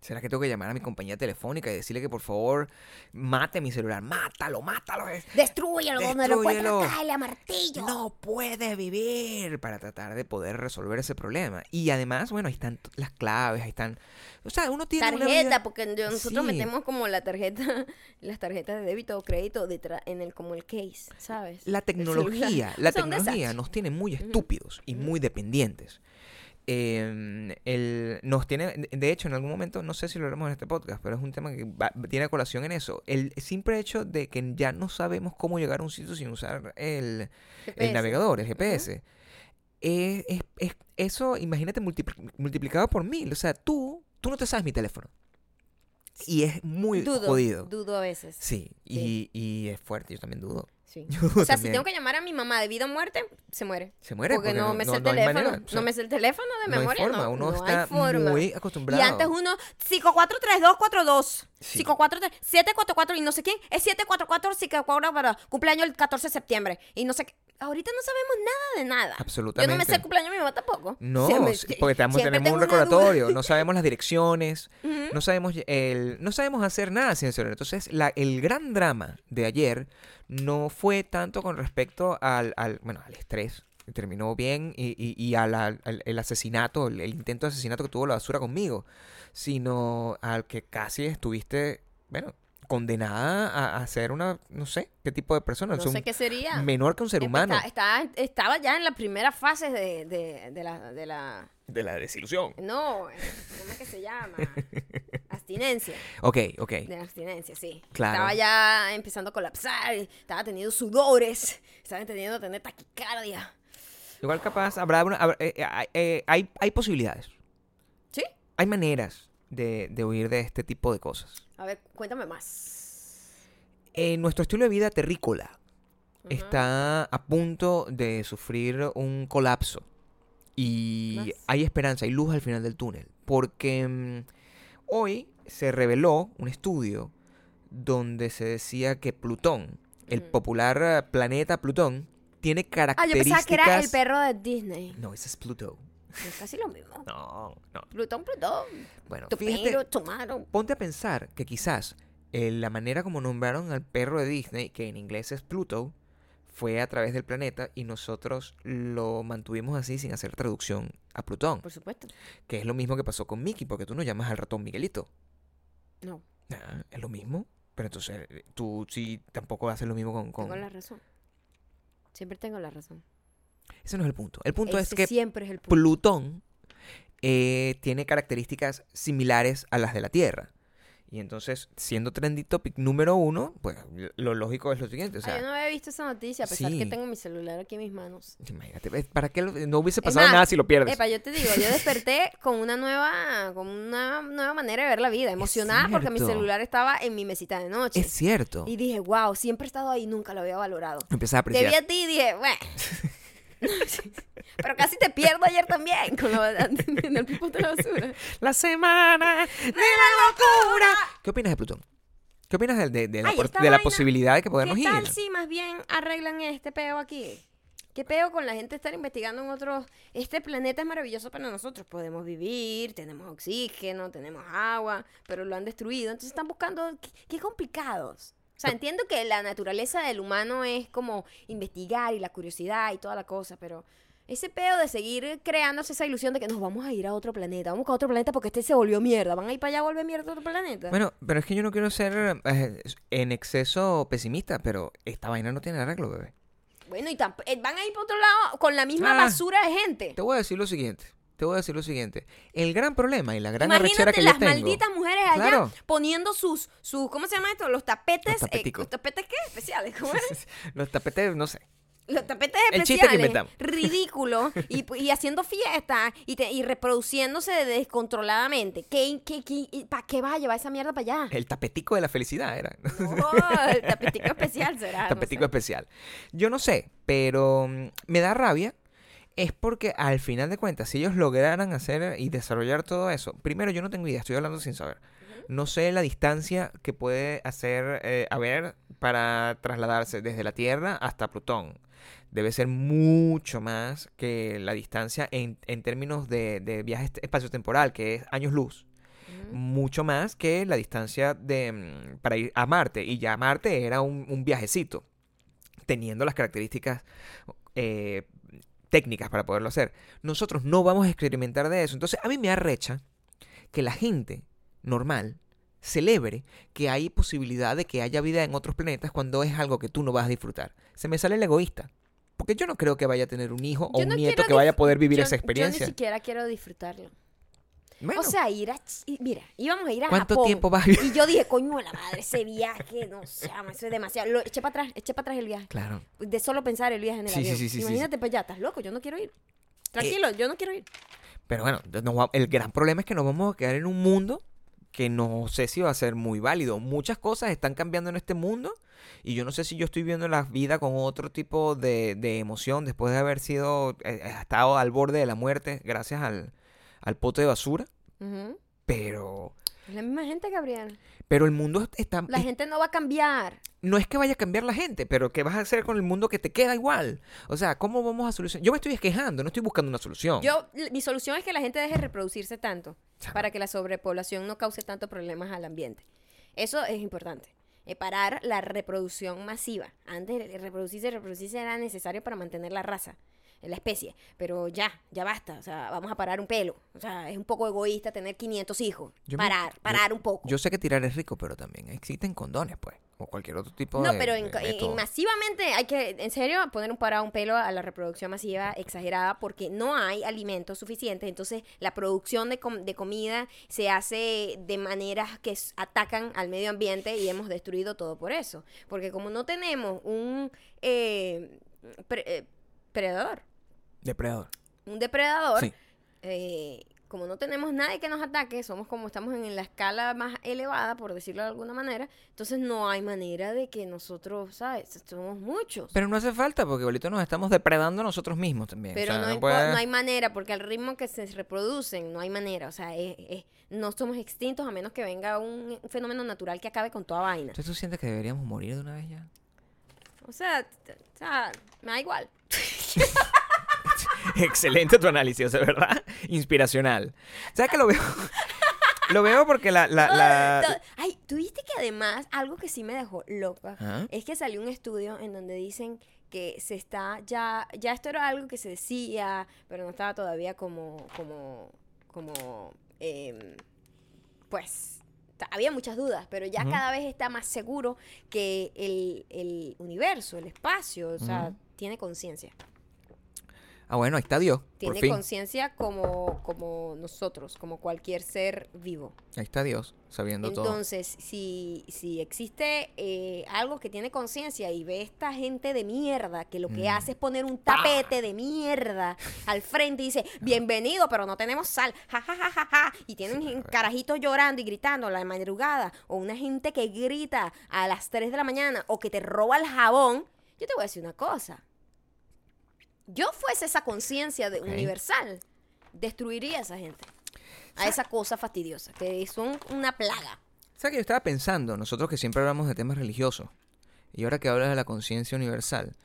¿Será que tengo que llamar a mi compañía telefónica y decirle que por favor mate mi celular? Mátalo, mátalo. es- Destrúyelo donde lo encuentres, a martillo. no puede vivir para tratar de poder resolver ese problema. Y además, bueno, ahí están las claves, ahí están... O sea, uno tiene una tarjeta, vida- porque nosotros Sí. metemos como la tarjeta, las tarjetas de débito o crédito detrás, en el como el case, ¿sabes? La tecnología, la O sea, un tecnología nos tiene muy estúpidos y muy dependientes. Eh, el, nos tiene, de hecho, en algún momento, no sé si lo haremos en este podcast, pero es un tema que va- tiene colación en eso. El simple hecho de que ya no sabemos cómo llegar a un sitio sin usar el, el navegador, el GPS. Es- es- es- eso, imagínate, multipli- multiplicado por mil. O sea, tú, tú no te sabes mi teléfono. Y es muy Dudo, jodido. dudo a veces. Sí, y, y es fuerte, yo también dudo. Sí. O sea, si tengo que llamar a mi mamá de vida o muerte, se muere. Se muere porque, no, me sé el no teléfono. manera, o sea, no me sé el teléfono de no hay memoria. forma, no, uno no está hay forma. muy acostumbrado. Y antes uno, 543242. Sí. 543, 744 y no sé quién. Es 744, 544 para cumpleaños el 14 de septiembre. Y no sé qué. Ahorita no sabemos nada de nada. Yo no me Absolutamente. sé el cumpleaños de mi mamá tampoco. No, Siempre- porque estamos, tenemos un recordatorio, no sabemos las direcciones, no sabemos el, no sabemos hacer nada sin el celular. Entonces, la, el gran drama de ayer no fue tanto con respecto al, al bueno, al estrés, terminó bien, y, y, y al, el asesinato, el, el intento de asesinato que tuvo la basura conmigo, sino al que casi estuviste, bueno, condenada a, a ser una, no sé, qué tipo de persona, No o sea, sé un- qué sería. menor que un ser humano. Está- está- estaba ya en la primera fase de, de, de la, de la... De la desilusión. No, ¿cómo es que se llama? Abstinencia. Ok, ok. De abstinencia, sí. Claro. Estaba ya empezando a colapsar, estaba teniendo sudores, estaba teniendo tener taquicardia. Igual capaz, habrá una, habrá- eh, eh, eh, hay, hay posibilidades. ¿Sí? Hay maneras de, de huir de este tipo de cosas. A ver, cuéntame más. Eh, nuestro estilo de vida terrícola está a punto de sufrir un colapso. Y Más. hay esperanza, hay luz al final del túnel. Porque mm, hoy se reveló un estudio donde se decía que Plutón, el popular planeta Plutón, tiene Ah, yo características... pensaba que era el perro de Disney. No, ese es Pluto. Es casi lo mismo. No, no. Plutón, Plutón. Bueno, fíjate, tomaron. ponte a pensar que quizás eh, la manera como nombraron al perro de Disney, que en inglés es Pluto, fue a través del planeta y nosotros lo mantuvimos así sin hacer traducción a Plutón. Por supuesto. Que es lo mismo que pasó con Mickey, porque tú no llamas al ratón Miguelito. No, Ah, es lo mismo. Pero entonces eh, tú sí tampoco haces lo mismo con... con- tengo la razón. Siempre tengo la razón. Ese no es el punto. El punto es que siempre es el punto. Plutón eh, tiene características similares a las de la Tierra. Y entonces, siendo trendy topic número uno, pues lo lógico es lo siguiente. O sea, yo no había visto esa noticia, a pesar sí. que tengo mi celular aquí en mis manos. imagínate. ¿para qué lo- no hubiese Es pasado más, nada si lo pierdes? Epa, yo te digo, yo desperté con una nueva, con una nueva manera de ver la vida, emocionada porque mi celular estaba en mi mesita de noche. Es cierto. Y dije, wow, siempre he estado ahí, nunca lo había valorado. Empezás a Te vi apreciar. a ti y dije, bueno. Pero casi te pierdo ayer también con lo en el pipo de la basura. La semana de la locura. ¿Qué opinas de Plutón? ¿Qué opinas de, de- de la, Ay, por- posibilidad de que podamos ¿Qué ir? tal si más bien arreglan este peo aquí? ¿Qué peo con la gente estar investigando en otros? Este planeta es maravilloso para nosotros. Podemos vivir, tenemos oxígeno, tenemos agua, pero lo han destruido. Entonces están buscando... Qué, qué complicados. O sea, entiendo que la naturaleza del humano es como investigar y la curiosidad y toda la cosa, pero ese peo de seguir creándose esa ilusión de que nos vamos a ir a otro planeta, vamos a otro planeta porque este se volvió mierda, van a ir para allá a volver mierda a otro planeta. Bueno, pero es que yo no quiero ser eh, en exceso pesimista, pero esta vaina no tiene arreglo, bebé. Bueno, y eh, van a ir para otro lado con la misma Ah. basura de gente. Te voy a decir lo siguiente. Te voy a decir lo siguiente. El gran problema y la gran arrechera que las yo tengo. malditas mujeres allá Claro. poniendo sus, sus, ¿cómo se llama esto? Los tapetes. Los tapeticos. ¿los tapetes qué? Especiales, ¿cómo es? Los tapetes, no sé. Los tapetes El especiales. chiste que inventamos. Ridículos. y, y haciendo fiestas y, te- y reproduciéndose descontroladamente. ¿Qué, qué, qué, ¿Para qué va a llevar esa mierda para allá? El tapetico de la felicidad era. Oh, el tapetico especial será. no tapetico sé. especial. Yo no sé, pero mm, me da rabia. Es porque al final de cuentas, si ellos lograran hacer y desarrollar todo eso, primero yo no tengo idea, estoy hablando sin saber. No sé la distancia que puede hacer eh, haber para trasladarse desde la Tierra hasta Plutón. Debe ser mucho más que la distancia en, en términos de, de viaje espacio-temporal, que es años luz. Mucho más que la distancia de, mm, para ir a Marte. Y ya Marte era un, un viajecito, teniendo las características eh, técnicas para poderlo hacer. Nosotros no vamos a experimentar de eso. Entonces, a mí me arrecha que la gente normal celebre que hay posibilidad de que haya vida en otros planetas cuando es algo que tú no vas a disfrutar. Se me sale el egoísta. Porque yo no creo que vaya a tener un hijo o un no nieto que vaya a poder vivir Yo- esa experiencia. Yo ni siquiera quiero disfrutarlo. Bueno, O sea, ir a... Mira, íbamos a ir a ¿cuánto Japón. tiempo vas a? Y yo dije, coño, la madre, ese viaje, no sé, eso es demasiado. Lo, eché para atrás, eché para atrás el viaje. Claro. De solo pensar el viaje en el Sí, sí, avión. sí, sí, sí, Imagínate para allá, estás loco, yo no quiero ir. Tranquilo, yo no quiero ir. Pero bueno, el gran problema es que nos vamos a quedar en un mundo que no sé si va a ser muy válido. Muchas cosas están cambiando en este mundo y yo no sé si yo estoy viendo la vida con otro tipo de, de emoción después de haber sido eh, eh, estado al borde de la muerte gracias al, al pote de basura. Pero, Es la misma gente, Gabriel. pero el mundo está... La es- gente no va a cambiar. no es que vaya a cambiar la gente, pero ¿qué vas a hacer con el mundo que te queda igual? O sea, ¿cómo vamos a solucionar? Yo me estoy quejando, no estoy buscando una solución. Yo, mi solución es que la gente deje de reproducirse tanto Chama. para que la sobrepoblación no cause tantos problemas al ambiente. Eso es importante. Eh, parar la reproducción masiva. Antes de reproducirse, reproducirse era necesario para mantener la raza, eh, la especie. Pero ya, ya basta. O sea, vamos a parar un pelo. O sea, es un poco egoísta tener 500 hijos. Yo me- parar, yo- parar un poco. Yo sé que tirar es rico, pero también existen condones, pues. O cualquier otro tipo No, de. pero en, de en- en masivamente hay que, en serio, poner un parado un pelo a la reproducción masiva exagerada porque no hay alimentos suficientes. Entonces, la producción de, com- de comida se hace de maneras que atacan al medio ambiente y hemos destruido todo por eso. Porque como no tenemos un eh, pre- eh, predador, Depredador. un depredador, Sí. eh, como no tenemos nadie que nos ataque, somos como estamos en la escala más elevada, por decirlo de alguna manera, entonces no hay manera de que nosotros, ¿sabes? Somos muchos. Pero no hace falta porque ahorita nos estamos depredando nosotros mismos también. Pero O sea, no, hay, puede- no hay manera, porque al ritmo que se reproducen, no hay manera. O sea, es- es- no somos extintos a menos que venga un, un fenómeno natural que acabe con toda vaina. Entonces tú sientes que deberíamos morir de una vez ya. O sea, t- o sea, me da igual. Excelente tu análisis, de verdad. Inspiracional. ¿Sabes que lo veo? lo veo porque la... la, la- Ay, tuviste que además, algo que sí me dejó loca, Ajá. es que salió un estudio en donde dicen que se está ya, ya esto era algo que se decía, pero no estaba todavía como, como, como, em, pues, había muchas dudas, pero ya cada vez está más seguro que el, el universo, el espacio, o sea, tiene conciencia. Ah, bueno, ahí está Dios. Tiene conciencia como, como nosotros, como cualquier ser vivo. Ahí está Dios, sabiendo todo. Entonces, si, si existe eh, algo que tiene conciencia y ve esta gente de mierda que lo que Mm. hace es poner un tapete de mierda al frente y dice, bienvenido, pero no tenemos sal, ja, ja, ja, ja, ja", y tienen carajitos llorando y gritando a la madrugada, o una gente que grita a las 3 de la mañana, o que te roba el jabón, yo te voy a decir una cosa. Yo fuese esa conciencia de universal, destruiría a esa gente. A esa cosa fastidiosa, que son una plaga. ¿Sabes que yo estaba pensando, nosotros que siempre hablamos de temas religiosos, y ahora que hablas de la conciencia universal,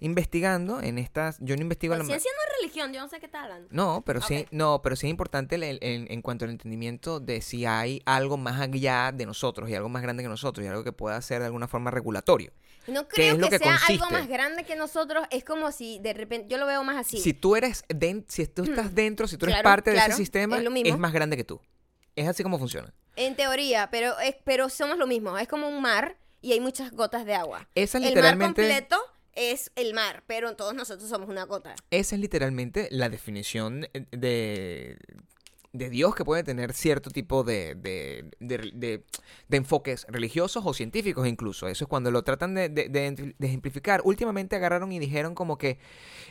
investigando en estas, yo no investigo la Conciencia no es religión, yo no sé qué hablando. No, pero sí, no, pero sí es importante el- en cuanto al entendimiento de si hay algo más allá de nosotros y algo más grande que nosotros y algo que pueda ser de alguna forma regulatorio. No ¿Qué creo es lo que, que sea consiste? algo más grande que nosotros. Es como si de repente, yo lo veo más así. Si tú eres den- si tú estás dentro, si tú eres Claro, parte de claro, ese sistema, es lo mismo. más grande que tú. Es así como funciona. En teoría, pero, es, pero somos lo mismo. Es como un mar y hay muchas gotas de agua. Esa es el mar literalmente completo es el mar, pero todos nosotros somos una gota. esa es literalmente la definición de de Dios que puede tener cierto tipo de, de, de- enfoques religiosos o científicos incluso. Eso es cuando lo tratan de ejemplificar. Últimamente agarraron y dijeron como que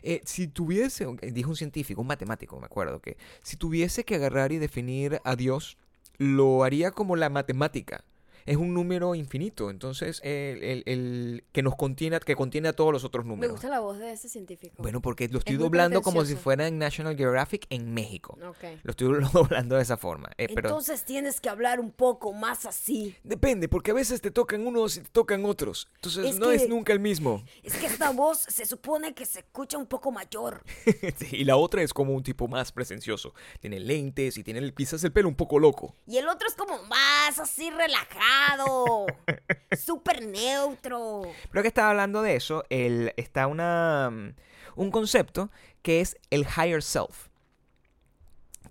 eh, si tuviese, dijo un científico, un matemático, me acuerdo, que si tuviese que agarrar y definir a Dios, lo haría como la matemática. Es un número infinito, entonces el, el- el que nos contiene, que contiene a todos los otros Me números. gusta la voz de ese científico. Bueno, porque lo estoy muy doblando como si fuera en National Geographic en México. Ok. Lo estoy doblando de esa forma. eh, pero Entonces tienes que hablar un poco más así. depende, porque a veces te tocan unos y te tocan otros. Entonces Es no que- es nunca el mismo. Es que esta voz se supone que se escucha un poco mayor. Sí, y la otra es como un tipo más presencioso. Tiene lentes y tiene quizás el pelo un poco loco. Y el otro es como más así relajado. Súper neutro. Pero que estaba hablando de eso, el, está una, mm, un concepto que es el higher self.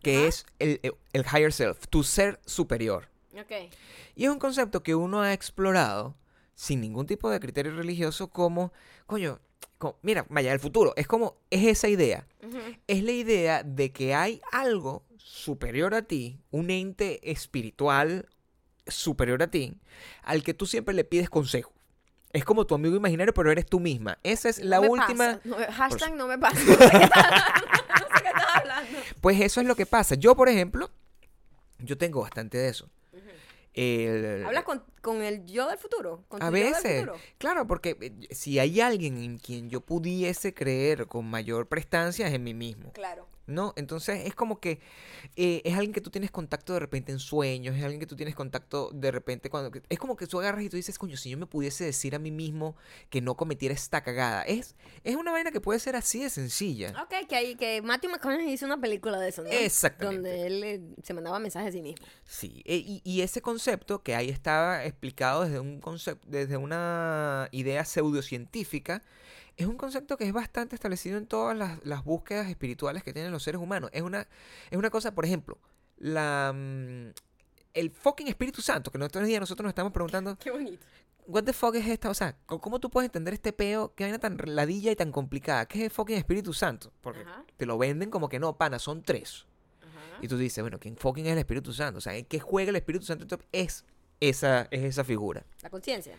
Que es el, el- el higher self, tu ser superior. Ok. Y es un concepto que uno ha explorado sin ningún tipo de criterio religioso como, coño, co- mira, vaya, el futuro. Es como, es esa idea. Es la idea de que hay algo superior a ti, un ente espiritual superior a ti, al que tú siempre le pides consejo. Es como tu amigo imaginario, pero eres tú misma. Esa es la No me última... pasa. No hashtag no me pasa. No sé qué estás hablando. Pues eso es lo que pasa. Yo, por ejemplo, yo tengo bastante de eso. El- ¿Hablas con, con el yo del futuro? ¿Con tu A yo del veces, futuro? claro, porque eh, si hay alguien en quien yo pudiese creer con mayor prestancia es en mí mismo, Claro. ¿No? Entonces es como que eh, es alguien que tú tienes contacto de repente en sueños, es alguien que tú tienes contacto de repente cuando... Es como que tú agarras y tú dices, coño, si yo me pudiese decir a mí mismo que no cometiera esta cagada. Es, es una vaina que puede ser así de sencilla. Ok, que, hay, que Matthew McConaughey hizo una película de eso, ¿no? Exactamente. Donde él eh, se mandaba mensajes a sí mismo. Sí, e- y, y ese concepto que ahí estaba explicado desde un concepto, desde una idea pseudocientífica, es un concepto que es bastante establecido en todas las, las búsquedas espirituales que tienen los seres humanos. Es una, es una cosa, por ejemplo, la mm, el fucking Espíritu Santo, que nosotros días nosotros nos estamos preguntando, Qué bonito. what the fuck es esta? O sea, ¿cómo ¿cómo tú puedes entender este peo? ¿Qué vaina tan ladilla y tan complicada? ¿Qué es el fucking Espíritu Santo? Porque Ajá. te lo venden como que no, pana, son tres. Ajá. Y tú dices, bueno, ¿quién fucking es el Espíritu Santo? O sea, ¿en qué juega el Espíritu Santo? Es esa, es esa figura. La conciencia.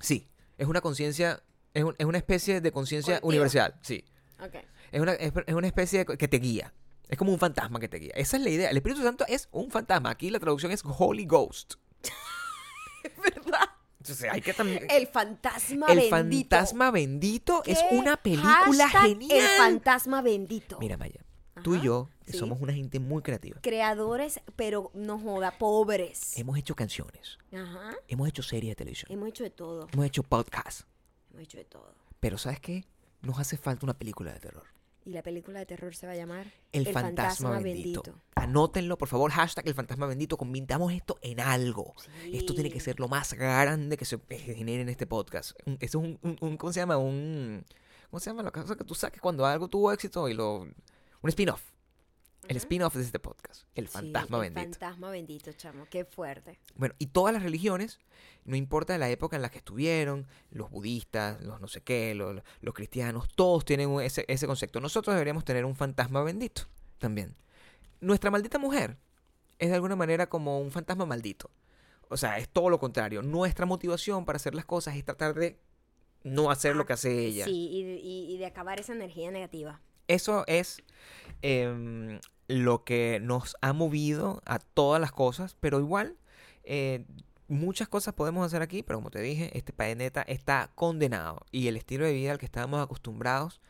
Sí, es una conciencia, es, un- es una especie de conciencia universal, sí. Ok. Es una, es, es una especie de que te guía. Es como un fantasma que te guía. Esa es la idea. El Espíritu Santo es un fantasma. Aquí la traducción es Holy Ghost. ¿Verdad? Entonces hay que también... El fantasma El bendito. fantasma bendito es una película Hashtag genial. El fantasma bendito. Mira, Maya, tú y yo sí. somos una gente muy creativa. Creadores, pero no joda, pobres. Hemos hecho canciones, Ajá. hemos hecho series de televisión, Hemos hecho de todo. hemos hecho podcasts. Hemos hecho de todo. Pero ¿sabes qué? Nos hace falta una película de terror. Y la película de terror se va a llamar El, fantasma, bendito. Anótenlo, por favor, hashtag el fantasma bendito. Convirtamos esto en algo. Esto tiene que Sí. ser lo más grande que se genere en este podcast. Es un, un- un- ¿cómo se llama? Un, ¿cómo se llama la cosa que tú saques cuando algo tuvo éxito y lo... Un spin-off. El spin-off de este podcast. El Sí, fantasma el bendito. fantasma bendito, chamo. Qué fuerte. Bueno, y todas las religiones, no importa la época en la que estuvieron, los budistas, los no sé qué, los, los cristianos, todos tienen ese, ese concepto. Nosotros deberíamos tener un fantasma bendito también. Nuestra maldita mujer es de alguna manera como un fantasma maldito. O sea, es todo lo contrario. Nuestra motivación para hacer las cosas es tratar de no hacer lo que hace ella. Sí, y, de- y- y de acabar esa energía negativa. Eso es em, lo que nos ha movido a todas las cosas, pero igual eh, muchas cosas podemos hacer aquí, pero como te dije, este planeta está condenado y el estilo de vida al que estábamos acostumbrados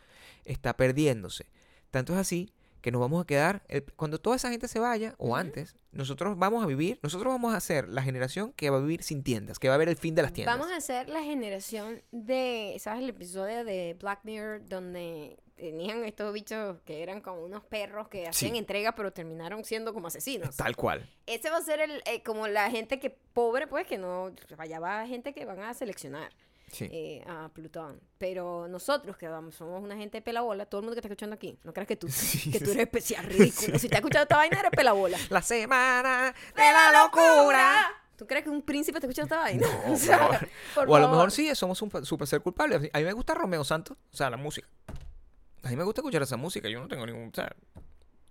está perdiéndose. Tanto es así que nos vamos a quedar, el- cuando toda esa gente se vaya, o antes, nosotros vamos a vivir, nosotros vamos a ser la generación que va a vivir sin tiendas, que va a ver el fin de las tiendas. Vamos a hacer la generación de, ¿sabes? El episodio de Black Mirror donde tenían estos bichos que eran como unos perros que hacían Sí. entrega pero terminaron siendo como asesinos. Tal cual. Ese va a ser el, eh, como la gente que pobre, pues, que no, allá va gente que van a seleccionar Sí. eh, a Plutón. Pero nosotros que vamos, somos una gente de pelabola, todo el mundo que está escuchando aquí, no creas que tú, Sí, que tú sí. eres especial, ridículo. Si te has escuchado esta vaina, eres pelabola. La semana de la locura. ¿Tú crees que un príncipe te escucha esta vaina? No, o, sea, por O a lo favor. mejor sí, somos un super ser culpables. A mí me gusta Romeo Santos, o sea, la música. A mí me gusta escuchar esa música, yo no tengo ningún... O sea,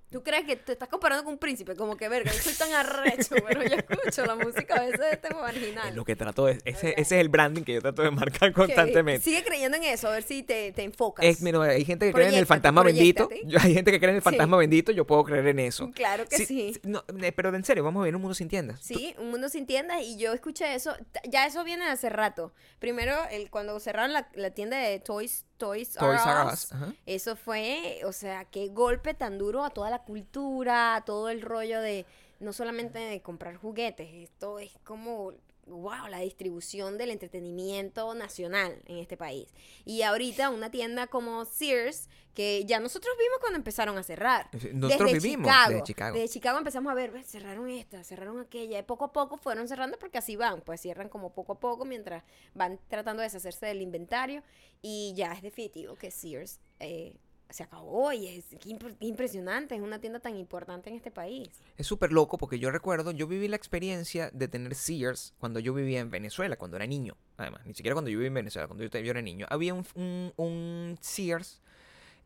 ¿Tú crees que te estás comparando con un príncipe? Como que, verga, yo soy tan arrecho, pero yo escucho la música a veces de este es marginal. lo que trato de... Ese, Ok. ese es el branding que yo trato de marcar constantemente. Sigue creyendo en eso, a ver si te, te enfocas. Es, mira, hay gente que cree en el fantasma bendito. Yo- hay gente que cree en el Sí. fantasma bendito, yo puedo creer en eso. Claro que sí. no, eh, pero en serio, vamos a ver un mundo sin tiendas. Sí, un mundo sin tiendas y yo escuché eso, ya eso viene de hace rato. Primero, el, cuando cerraron la, la tienda de Toys, Toys, Toys R Us, Us, eso fue, o sea, qué golpe tan duro a toda la cultura, a todo el rollo de, no solamente de comprar juguetes, esto es como, wow, la distribución del entretenimiento nacional en este país. Y ahorita una tienda como Sears, que ya nosotros vimos cuando empezaron a cerrar. Nosotros desde vivimos Chicago, desde Chicago. Desde Chicago empezamos a ver, "Ves, cerraron esta, cerraron aquella. Y poco a poco fueron cerrando porque así van. Pues cierran como poco a poco mientras van tratando de deshacerse del inventario. Y ya es definitivo que Sears eh, se acabó. Y es qué impresionante. Es una tienda tan importante en este país. Es súper loco porque yo recuerdo, yo viví la experiencia de tener Sears cuando yo vivía en Venezuela, cuando era niño. Además, ni siquiera cuando yo vivía en Venezuela, cuando yo, era niño. Había un, un- un Sears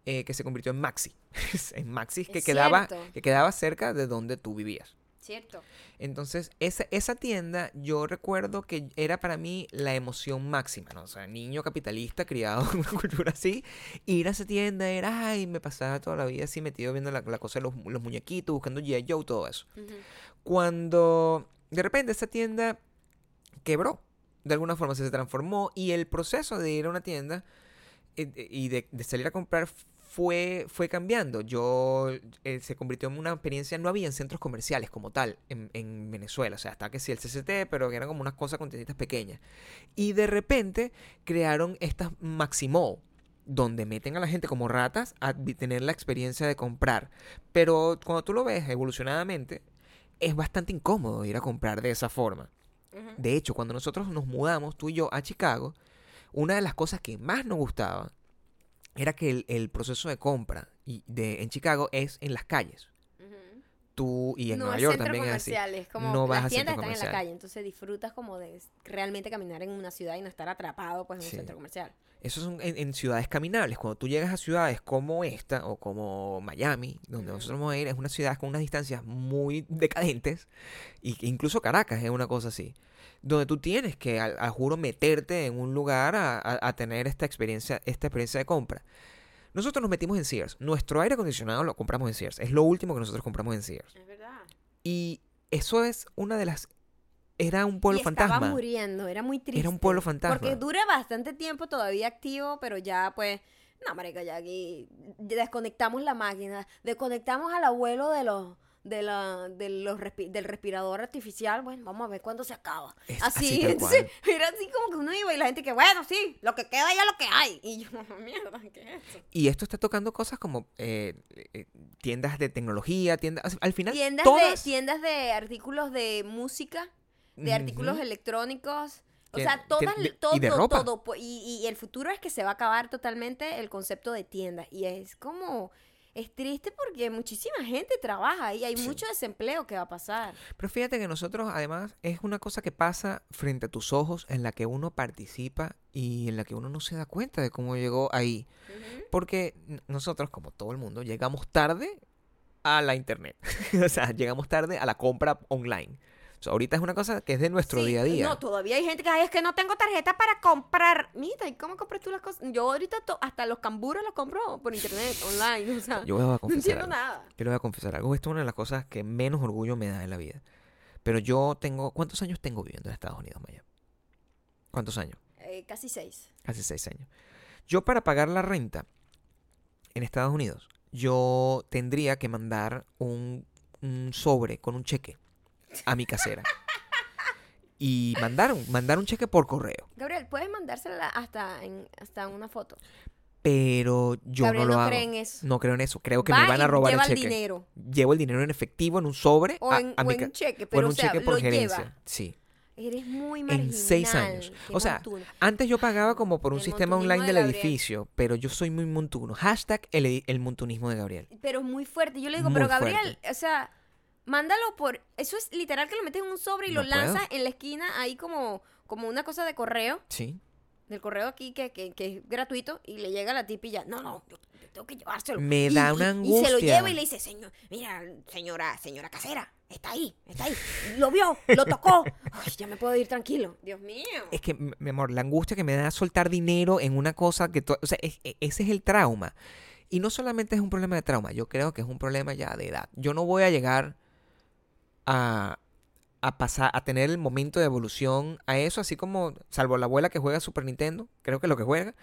eh, que se convirtió en Maxi. en Maxi que Es quedaba, cierto. que quedaba cerca de donde tú vivías. ¿Cierto? Entonces, esa, esa tienda, yo recuerdo que era para mí la emoción máxima, ¿no? O sea, niño capitalista, criado en una cultura así, ir a esa tienda era, ay, me pasaba toda la vida así metido viendo la, la cosa de los, los muñequitos, buscando G.I. Joe, todo eso. Cuando de repente esa tienda quebró, de alguna forma se transformó y el proceso de ir a una tienda eh, y de, de salir a comprar fue, fue cambiando. Yo eh, se convirtió en una experiencia, no había centros comerciales como tal en, en Venezuela, o sea, hasta que sí el CCT, pero que eran como unas cosas con tienditas pequeñas. Y de repente crearon estas Maximall, donde meten a la gente como ratas a tener la experiencia de comprar. Pero cuando tú lo ves evolucionadamente, es bastante incómodo ir a comprar de esa forma. De hecho, cuando nosotros nos mudamos, tú y yo, a Chicago, una de las cosas que más nos gustaba era que el, el proceso de compra y de, en Chicago es en las calles. Tú y en no Nueva York también es así. es como No vas las a tiendas centro están en la calle, entonces disfrutas como de realmente caminar en una ciudad y no estar atrapado pues en Sí. un centro comercial. Eso son en, en ciudades caminables. Cuando tú llegas a ciudades como esta o como Miami, donde nosotros vamos a ir, es una ciudad con unas distancias muy decadentes. Y incluso Caracas es una cosa así. Donde tú tienes que, a, a juro, meterte en un lugar a, a- a tener esta experiencia, esta experiencia de compra. Nosotros nos metimos en Sears. Nuestro aire acondicionado lo compramos en Sears. Es lo último que nosotros compramos en Sears. Es verdad. Y eso es una de las... Era un pueblo y estaba fantasma. muriendo, era muy triste. Era un pueblo fantasma. Porque dura bastante tiempo todavía activo, pero ya pues, no, marica, ya aquí desconectamos la máquina, desconectamos al abuelo de los de la, de los respi- del respirador artificial, bueno, vamos a ver cuándo se acaba. Es así, así cual. era así como que uno iba y la gente que, bueno, sí, lo que queda ya lo que hay. Y yo, mierda, ¿qué es eso? Y esto está tocando cosas como eh, eh, tiendas de tecnología, tiendas... Al final, Tiendas, todas... de, tiendas de artículos de música, de artículos electrónicos. O sea, todas, de- todo, y de ropa. todo. Y, y el futuro es que se va a acabar totalmente el concepto de tiendas. Y es como, es triste porque muchísima gente trabaja ahí. Hay Sí. mucho desempleo que va a pasar. Pero fíjate que nosotros, además, es una cosa que pasa frente a tus ojos, en la que uno participa y en la que uno no se da cuenta de cómo llegó ahí. Porque nosotros, como todo el mundo, llegamos tarde a la internet. o sea, llegamos tarde a la compra online. O sea, ahorita es una cosa que es de nuestro Sí, día a día. No, todavía hay gente que "Ay, es que no tengo tarjeta para comprar. Mira, ¿y cómo compras tú las cosas? Yo ahorita hasta los camburos los compro por internet, online. O sea, Yo voy a no confesar entiendo algo. nada. Yo le voy a confesar algo. Esto es una de las cosas que menos orgullo me da en la vida. Pero yo tengo... ¿Cuántos años tengo viviendo en Estados Unidos, Maya? ¿Cuántos años? Eh, casi seis. Hace seis años. Yo para pagar la renta en Estados Unidos, yo tendría que mandar un, un sobre con un cheque a mi casera. Y mandar un, mandar un cheque por correo. Gabriel, puedes mandársela hasta en hasta una foto. Pero yo Gabriel no lo no hago. cree en eso. No creo en eso. Creo que Va me van a robar el cheque. dinero. Llevo el dinero en efectivo en un sobre O a, en, a o mi en un cheque, o pero en o un sea, cheque por gerencia. lleva. Sí. Eres muy En marginal. seis años. qué O sea, montuno. Antes yo pagaba como por un El sistema online de del edificio, pero yo soy muy montuno. Hashtag el, el montunismo de Gabriel. pero es muy fuerte. Yo le digo, Muy pero Gabriel, fuerte. o sea, mándalo por. Eso es literal que lo metes en un sobre y No lo lanzas puedo. en la esquina ahí como, como una cosa de correo. Sí. Del correo aquí que, que, que es gratuito y le llega a la tipa y ya. No, no, yo, yo tengo que llevárselo. Me Y- da y- una Y se lo angustia. lleva y le dice, señor, mira, señora, señora casera, está ahí, está ahí. Lo vio, lo tocó. Ay, ya me puedo ir tranquilo. Dios mío. Es que, mi amor, la angustia que me da soltar dinero en una cosa que... o sea, es- e- ese es el trauma. Y no solamente es un problema de trauma, yo creo que es un problema ya de edad. Yo no voy a llegar a, a pasar, a tener el momento de evolución a eso, así como, salvo la abuela que juega Super Nintendo, creo que lo que juega,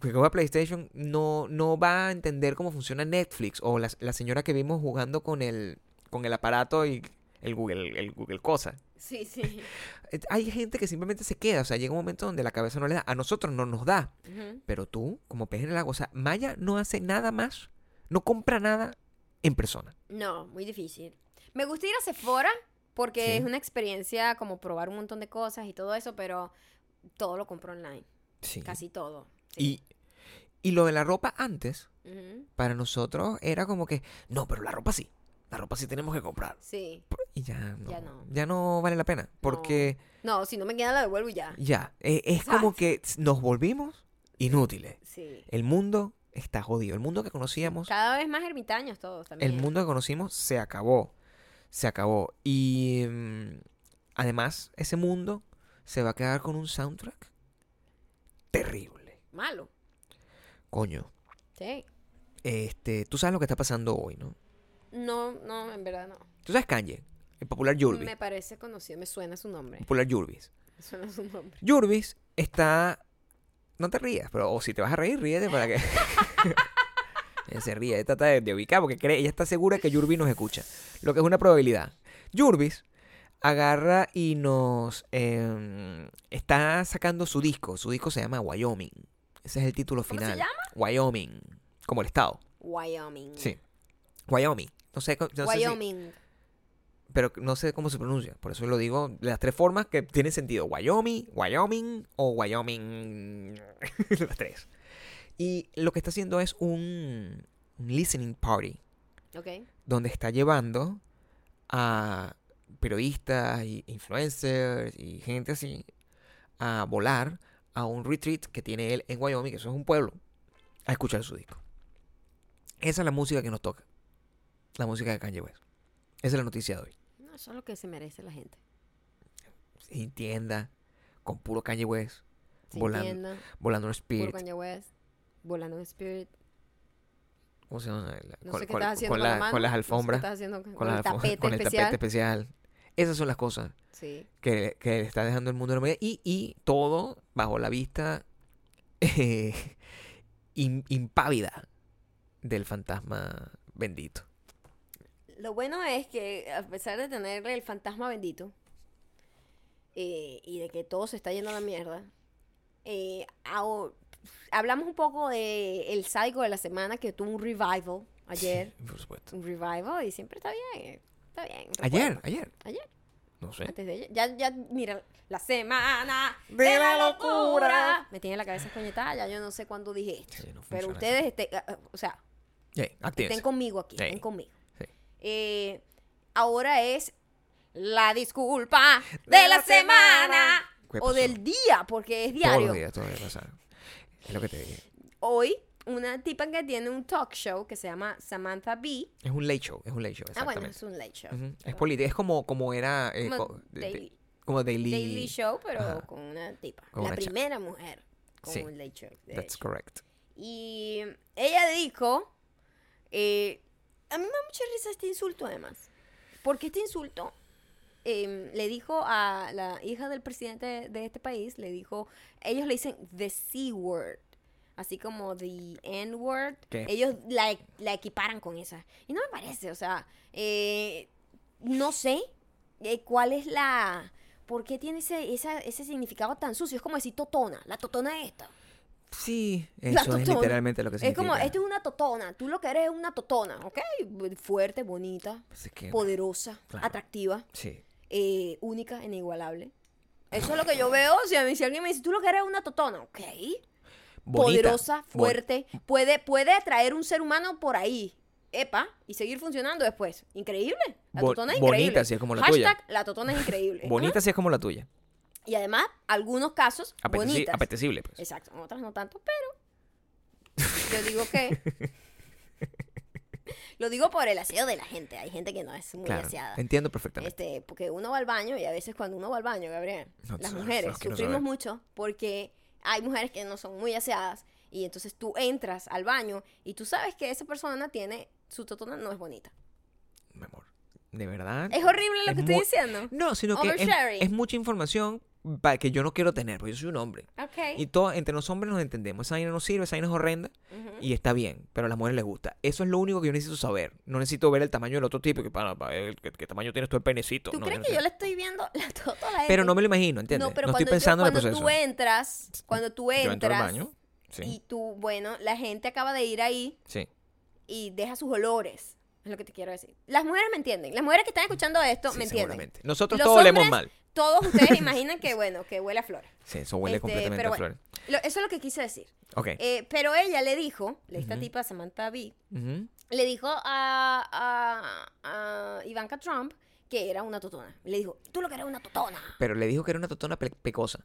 que juega PlayStation, no, no va a entender cómo funciona Netflix, o la, la señora que vimos jugando con el, con el aparato y el Google, el Google cosa. Sí, sí. Eh, Hay gente que simplemente se queda, o sea, llega un momento donde la cabeza no le da. A nosotros no nos da. Pero tú, como pez en el agua, o sea, Maya no hace nada más, no compra nada en persona. No, muy difícil. Me gusta ir a Sephora porque Sí. es una experiencia como probar un montón de cosas y todo eso, pero todo lo compro online. Sí. Casi todo. sí. Y, y lo de la ropa antes, para nosotros era como que, no, pero la ropa sí. La ropa sí tenemos que comprar. Sí. Y ya no. Ya no. ya no vale la pena. Porque No, si no me queda la devuelvo ya. ya, eh, es como que nos volvimos inútiles. Sí. El mundo está jodido. El mundo que conocíamos Cada vez más ermitaños todos también. El mundo que conocimos se acabó. Se acabó. Y mm, además, ese mundo se va a quedar con un soundtrack terrible. Malo. Coño. Sí. Este, tú sabes lo que está pasando hoy, ¿no? No, no, en verdad no. Tú sabes Kanye, el popular Yurvis. Me parece conocido, me suena su nombre. Popular Yurvis. Me suena su nombre. Yurvis está. No te rías, pero o si te vas a reír, ríete para que. Ella se ríe, trata de, de ubicar porque cree, ella está segura que Yurvis nos escucha. Lo que es una probabilidad. Yurvis agarra y nos em, está sacando su disco. Su disco se llama Wyoming. Ese es el título ¿Cómo se final. llama? Wyoming. Como el estado. Wyoming. Sí. Wyoming. No sé, no sé si- Wyoming. pero no sé cómo se pronuncia. Por eso lo digo de las tres formas que tienen sentido. Wyoming, Wyoming o Wyoming. las tres. Y lo que está haciendo es un, un listening party. Ok. Donde está llevando a periodistas y influencers y gente así a volar a un retreat que tiene él en Wyoming, que eso es un pueblo, a escuchar su disco. Esa es la música que nos toca. La música de Kanye West. Esa es la noticia de hoy. No, eso es lo que se merece la gente. sin tienda, con puro Kanye West, Sin Volando. tienda, volando en puro Spirit. Kanye West, Volando Spirit. ¿Cómo se llama? No con, las alfombras. No con, el, tapete especial. Esas son las cosas sí. que, que está dejando el mundo de la humanidad. Y, y todo bajo la vista eh, impávida del fantasma bendito. Lo bueno es que a pesar de tener el fantasma bendito eh, y de que todo se está yendo a la mierda, eh, hablamos un poco de el sádico de la semana que tuvo un revival ayer. Por supuesto. Un revival y siempre está bien. Está bien. Ayer, ayer. Ayer. No sé. Antes de ayer. Ya, ya, mira, la semana de, la locura. Me tiene la cabeza coñetada, ya yo no sé cuándo dije esto. Pero ustedes, estén, ah, ah, o sea, estén conmigo aquí, estén conmigo. Eh, ahora es la disculpa de, la, semana. O del día, porque es diario. Todos los días, día. Es lo que te dije. Hoy, una tipa que tiene un talk show que se llama Samantha Bee. Es un late show, es un late show, Ah, bueno, es un late show. Es política, es como, como era... Eh, como, daily, como daily... Show, pero con una tipa. La primera mujer con un late show. That's correct. Y ella dijo... Eh, a mí me da mucha risa este insulto, además. Porque este insulto Em, le dijo a la hija del presidente de, este país, le dijo, ellos le dicen the C word así como The N-Word, ellos la, la, equiparan con esa. Y no me parece, o sea, eh, no sé eh, cuál es la... ¿Por qué tiene ese, ese significado tan sucio? Es como decir totona, la totona es esta. Sí, eso es literalmente lo que significa. Es como, esto es una totona, tú lo que eres es una totona, ¿ok? Fuerte, bonita, pues poderosa, atractiva. Sí eh, única, e inigualable. Eso es lo que yo veo. Si, a mí, si alguien me dice, tú lo que eres una totona, ok. Poderosa, fuerte. Puede, puede atraer un ser humano por ahí. Epa, y seguir funcionando después. Increíble. La totona es increíble. Bonita, si es como la Hashtag, la totona es increíble. bonita, ¿Ah? si es como la tuya. Y además, algunos casos. Apeteci bonitas. Apetecible, pues. Exacto. En otras no tanto, pero. Yo digo que. Lo digo por el aseo de la gente. Hay gente que no es muy claro, aseada. Entiendo perfectamente. Este, porque uno va al baño y a veces cuando uno va al baño, Gabriel, no, las mujeres no sufrimos mucho porque hay mujeres que no son muy aseadas y entonces tú entras al baño y tú sabes que esa persona tiene su totona no es bonita. Mi amor. De verdad. Es horrible lo es que estoy diciendo. No, sino que es, es, mucha información que yo no quiero tener, porque yo soy un hombre. Okay. Y todo, entre los hombres nos entendemos. Esa vaina no sirve, esa vaina es horrenda y está bien, pero a las mujeres les gusta. Eso es lo único que yo necesito saber. No necesito ver el tamaño del otro tipo, que para, qué, tamaño tienes tú el penecito. ¿Tú crees que yo le estoy viendo la tota la Pero no me lo imagino, ¿entiendes? No, pero estoy pensando en el proceso. tú entras, cuando tú entras al baño, sí. y tú, bueno, la gente acaba de ir ahí sí. y deja sus olores. Es lo que te quiero decir. Las mujeres me entienden. Las mujeres que están escuchando esto me entienden. Nosotros todos hombres, olemos mal todos ustedes imaginan que, bueno, que huele a flores. Sí, eso huele este, completamente a flores. Eso es lo que quise decir. Ok. Eh, pero ella le dijo, esta uh -huh. tipa Samantha Bee, uh -huh. le dijo a, Ivanka Trump que era una totona. Le dijo, tú lo que eres una totona. Pero le dijo que era una totona pecosa.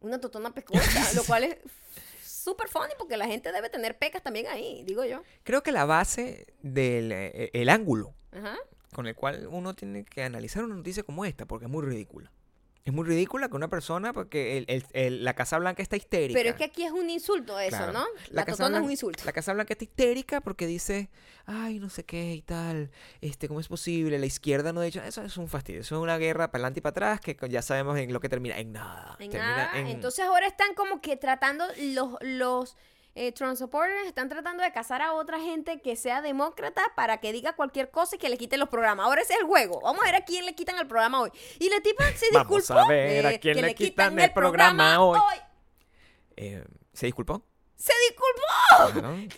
Una totona pecosa, lo cual es súper funny porque la gente debe tener pecas también ahí, digo yo. Creo que la base del eh, el, ángulo Ajá con el cual uno tiene que analizar una noticia como esta, porque es muy ridícula. Es muy ridícula que una persona, pues, porque el, el, la Casa Blanca está histérica. Pero es que aquí es un insulto eso, ¿no? La, la Casa Blanca, es un insulto. La Casa Blanca está histérica porque dice, ay, no sé qué y tal, este, ¿cómo es posible? La izquierda no ha dicho, eso es un fastidio, eso es una guerra para adelante y para atrás que ya sabemos en lo que termina, en nada. En nada. Entonces ahora están como que tratando los... los eh, Trump supporters están tratando de casar a otra gente que sea demócrata para que diga cualquier cosa y que le quiten los programas. Ahora ese es el juego. Vamos a ver a quién le quitan el programa hoy. Y la tipa se disculpó. Vamos a ver a quién le quitan, el programa, hoy. Eh, ¿Se disculpó? ¡Se disculpó!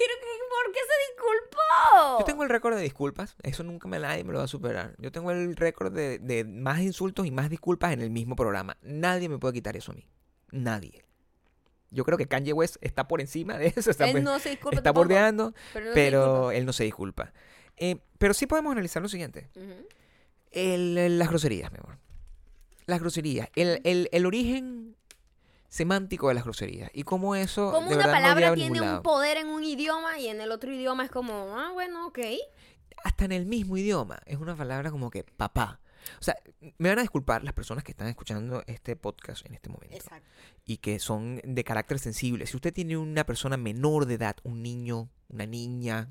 ¿Por qué se disculpó? Yo tengo el récord de disculpas. Eso nunca me, nadie me lo va a superar. Yo tengo el récord de, de más insultos y más disculpas en el mismo programa. Nadie me puede quitar eso a mí. Nadie yo creo que Kanye West está por encima de eso. Pues, está, él no se disculpa. Está bordeando, pero, él no se disculpa. Pero sí podemos analizar lo siguiente. Las groserías, mi amor. Las groserías. El, el, el, origen semántico de las groserías. Y cómo eso... Cómo una palabra tiene un poder en un idioma y en el otro idioma es como, ah, bueno, ok. Hasta en el mismo idioma. Es una palabra como que papá. O sea, me van a disculpar las personas que están escuchando este podcast en este momento. Exacto. Y que son de carácter sensible. Si usted tiene una persona menor de edad, un niño, una niña,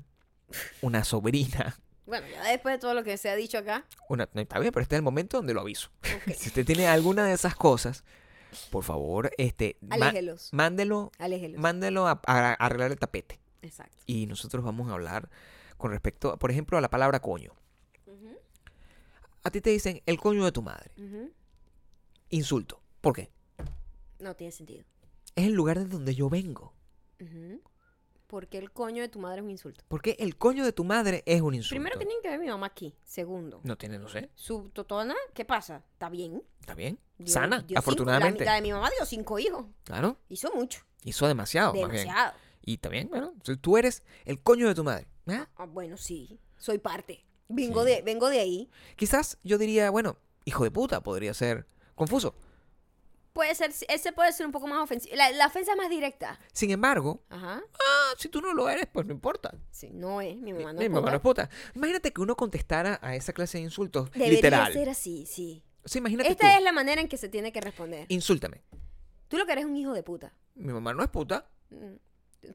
una sobrina. Bueno, ya después de todo lo que se ha dicho acá. Una, no, está bien, pero este es el momento donde lo aviso. Si usted tiene alguna de esas cosas, por favor, este, Aléjelos. mándelo, Aléjelos. a, arreglar el tapete. Exacto. Y nosotros vamos a hablar con respecto, por ejemplo, a la palabra coño. A ti te dicen el coño de tu madre. Insulto. ¿Por qué? No tiene sentido. Es el lugar de donde yo vengo. Ujú. Porque el coño de tu madre es un insulto. Porque el coño de tu madre es un insulto. Primero que tiene que ver mi mamá aquí. Segundo, No tiene, no sé. su totona, ¿qué pasa? ¿Está bien? ¿Está bien? Dio- Sana, dio cinco- afortunadamente. la, la de mi mamá dio cinco hijos. Claro. Hizo mucho. Hizo demasiado, más bien. demasiado. Y también, bueno, tú- tú eres el coño de tu madre. ¿ah? Ah, bueno, sí. Soy parte. Vengo, Sí. de, vengo de ahí. Quizás yo diría, bueno, hijo de puta, podría ser confuso. Puede ser, ese puede ser un poco más ofensivo. La, la ofensa es más directa. Sin embargo, Ajá. ah, si tú no lo eres, pues no importa. Sí, no es. Mi mamá no Mi es mamá puta. no es puta. Imagínate que uno contestara a esa clase de insultos Debería literal. ser así, sí. O sea, imagínate Esta tú. es la manera en que se tiene que responder. Insúltame. Tú lo que eres un hijo de puta. Mi mamá no es puta. Mm.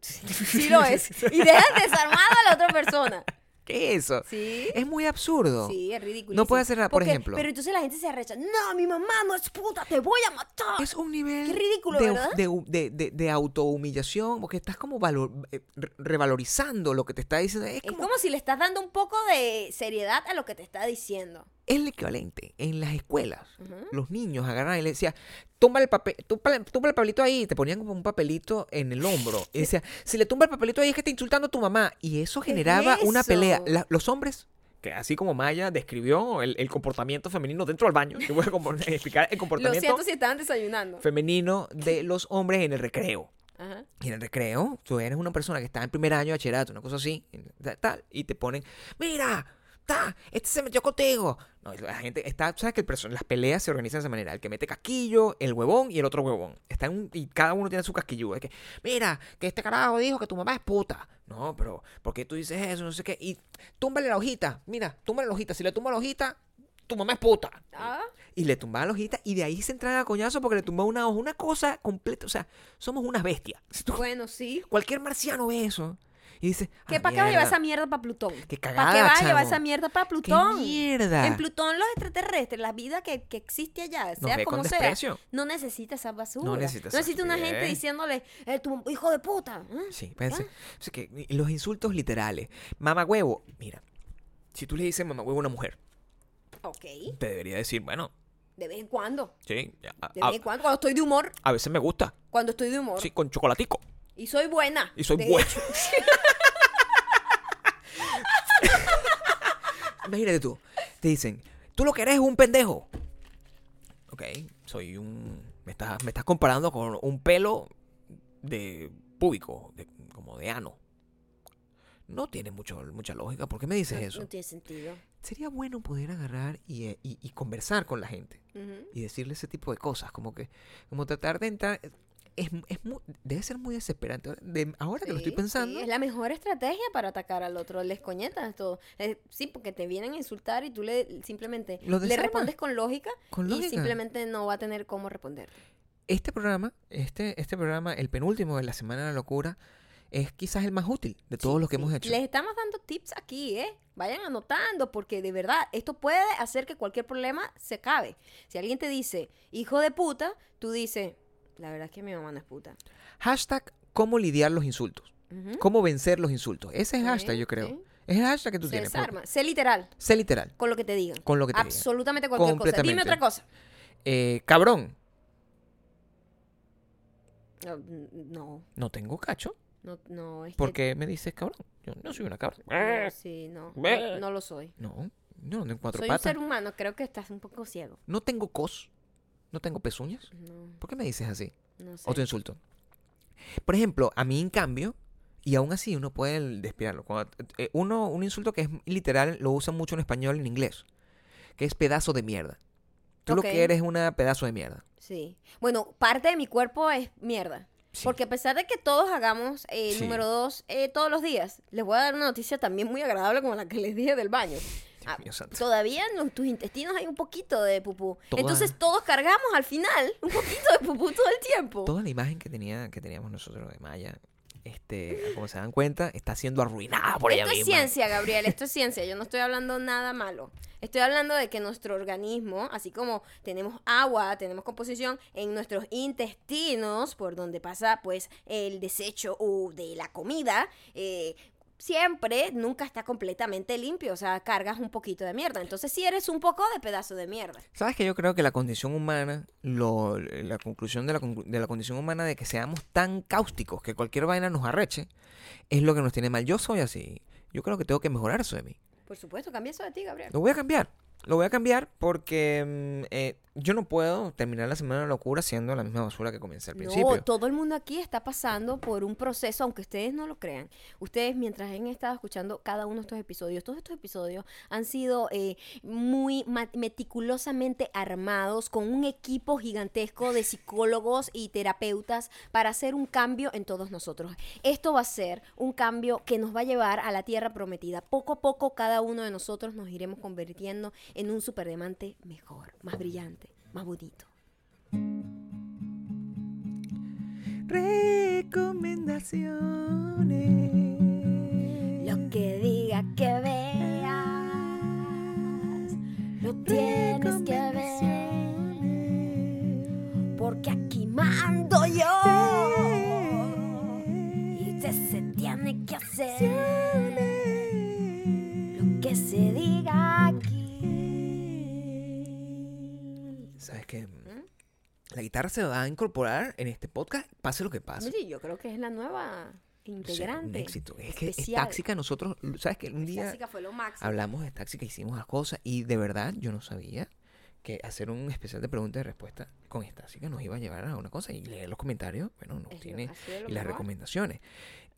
Sí, sí lo es. Y dejas desarmado a la otra persona. ¿Qué es eso? Sí. Es muy absurdo. Sí, es ridículo. No puede ser nada, por ejemplo. Pero entonces la gente se arrecha. No, mi mamá no es puta, te voy a matar. Es un nivel Qué ridículo, de, ¿verdad? de, de, de, de autohumillación, porque estás como valor- eh, re- revalorizando lo que te está diciendo. Es, Es como, como si le estás dando un poco de seriedad a lo que te está diciendo. Es el equivalente. En las escuelas, los niños agarraban y le decían, tumba el papel, tumba, tumba el papelito ahí. Te ponían como un papelito en el hombro. Y decía, si le tumba el papelito ahí es que está insultando a tu mamá. Y eso ¿Qué es generaba una pelea. La- los hombres, que así como Maya describió el, el comportamiento femenino dentro del baño, yo voy a explicar el Lo comportamiento siento si estaban desayunando. femenino de los hombres en el recreo. Ajá. Y en el recreo, tú eres una persona que está en primer año de bachillerato, una cosa así, tal, y te ponen, mira, este se metió contigo. No, la gente está, sabes que el las peleas se organizan de esa manera, el que mete casquillo, el huevón y el otro huevón. Están un- y cada uno tiene su casquillo. Es que, mira, que este carajo dijo que tu mamá es puta. No, pero, ¿por qué tú dices eso? No sé qué. Y túmbale la hojita, mira, túmbale la hojita. Si le tumba la hojita, tu mamá es puta. Ah, Y le tumbaba la hojita y de ahí se entraba a coñazo porque le tumbaba una hoja, una cosa completa. O sea, somos unas bestias. Bueno, sí. cualquier marciano ve eso y dice, ¿Qué "Ah, para qué vas a llevar esa mierda para Plutón? Qué ¿Para cagada, qué vas a llevar esa mierda para ¡Qué Plutón? mierda! En Plutón los extraterrestres, la vida que, que existe allá, sea como sea, no necesita esa basura. No necesita esa- necesita una gente diciéndole, eh, tu hijo de puta. ¿eh? Sí, pensé. Que y los insultos literales. Mamá huevo, mira, si tú le dices mamá huevo a una mujer, Ok, te debería decir, bueno, de vez en cuando. sí, a, De vez en cuando, cuando estoy de humor. a veces me gusta, Cuando estoy de humor. sí, con chocolatico. Y soy buena. Y soy buena. Imagínate tú, te dicen, tú lo que eres es un pendejo. Ok, soy un... Me estás, me estás comparando con un pelo de púbico, de- como de ano. No tiene mucho, mucha lógica. ¿Por qué me dices No- eso? No tiene sentido. Sería bueno poder agarrar y, eh, y- y conversar con la gente y decirle ese tipo de cosas. Como que, como tratar de entrar. Es, es mu- debe ser muy desesperante. De- ahora que lo estoy pensando. sí, es la mejor estrategia para atacar al otro. Les coñetas todo. Eh, sí, porque te vienen a insultar y tú le simplemente le respondes con lógica, Con y simplemente no va a tener cómo responderte. Este programa, este, este programa, el penúltimo de la Semana de la Locura, es quizás el más útil de todos los que Sí, hemos hecho. Les estamos dando tips aquí, ¿eh? Vayan anotando, porque de verdad, esto puede hacer que cualquier problema se acabe. Si alguien te dice, hijo de puta, tú dices, la verdad es que mi mamá no es puta. Hashtag cómo lidiar los insultos. Cómo vencer los insultos. Ese es Sí, hashtag, yo creo. sí. Es el hashtag que tú Se tienes. desarma. Sé literal, Sé literal. con lo que te digan. Con lo que te digan. Absolutamente cualquier cosa. Dime otra cosa. Eh, cabrón. No, No, No tengo cacho. no, no, es ¿Por que... qué me dices cabrón? Yo no soy una cabra. no, sí, no, no, no lo soy. No, yo no tengo cuatro Soy patas. un ser humano, creo que estás un poco ciego. No tengo cos. No tengo pezuñas. No, ¿Por qué me dices así? no sé. Otro insulto. Por ejemplo, a mí en cambio, y aún así uno puede despidarlo. Cuando, eh, uno, un insulto que es literal, lo usan mucho en español y en inglés, que es pedazo de mierda. Tú lo que eres es una pedazo de mierda. Sí. Bueno, parte de mi cuerpo es mierda. Sí. Porque a pesar de que todos hagamos, eh, Sí. número dos, eh, todos los días, les voy a dar una noticia también muy agradable como la que les dije del baño. Ah, todavía en tus intestinos hay un poquito de pupú. Toda- Entonces todos cargamos al final un poquito de pupú todo el tiempo. Toda la imagen que, tenía, que teníamos nosotros de Maya, este, como se dan cuenta, está siendo arruinada por ella Esto es ciencia, Gabriel, esto es ciencia. Yo no estoy hablando nada malo. Estoy hablando de que nuestro organismo, así como tenemos agua, tenemos composición en nuestros intestinos, por donde pasa pues el desecho o de la comida, eh, siempre nunca está completamente limpio. O sea, cargas un poquito de mierda. Entonces, si eres un poco de pedazo de mierda. ¿Sabes que yo creo que la condición humana, lo- la conclusión de la, de la condición humana de que seamos tan cáusticos que cualquier vaina nos arreche, es lo que nos tiene mal. Yo soy así. Yo creo que tengo que mejorar eso de mí. Por supuesto, cambia eso de ti, Gabriel. Lo voy a cambiar. Lo voy a cambiar porque mm, eh, yo no puedo terminar la semana de locura siendo la misma basura que comencé al principio. No, todo el mundo aquí está pasando por un proceso, aunque ustedes no lo crean. Ustedes, mientras han estado escuchando cada uno de estos episodios, todos estos episodios han sido eh, muy meticulosamente armados con un equipo gigantesco de psicólogos y terapeutas para hacer un cambio en todos nosotros. Esto va a ser un cambio que nos va a llevar a la tierra prometida. Poco a poco, cada uno de nosotros nos iremos convirtiendo en un superdiamante mejor, más brillante, más bonito. Recomendaciones. Lo que diga que veas, lo tienes que ver. Porque aquí mando yo. Y usted se tiene que hacer lo que se diga aquí. ¿Sabes qué? La guitarra se va a incorporar en este podcast, pase lo que pase. Sí, yo creo que es la nueva O sea, integrante. un éxito. Es que es táxica. Nosotros, ¿sabes qué? Un día Táxica fue lo máximo. hablamos de táxica, hicimos las cosas y de verdad yo no sabía que hacer un especial de preguntas y respuestas con táxica nos iba a llevar a una cosa y leer los comentarios, bueno, nos Es tiene lo y las recomendaciones.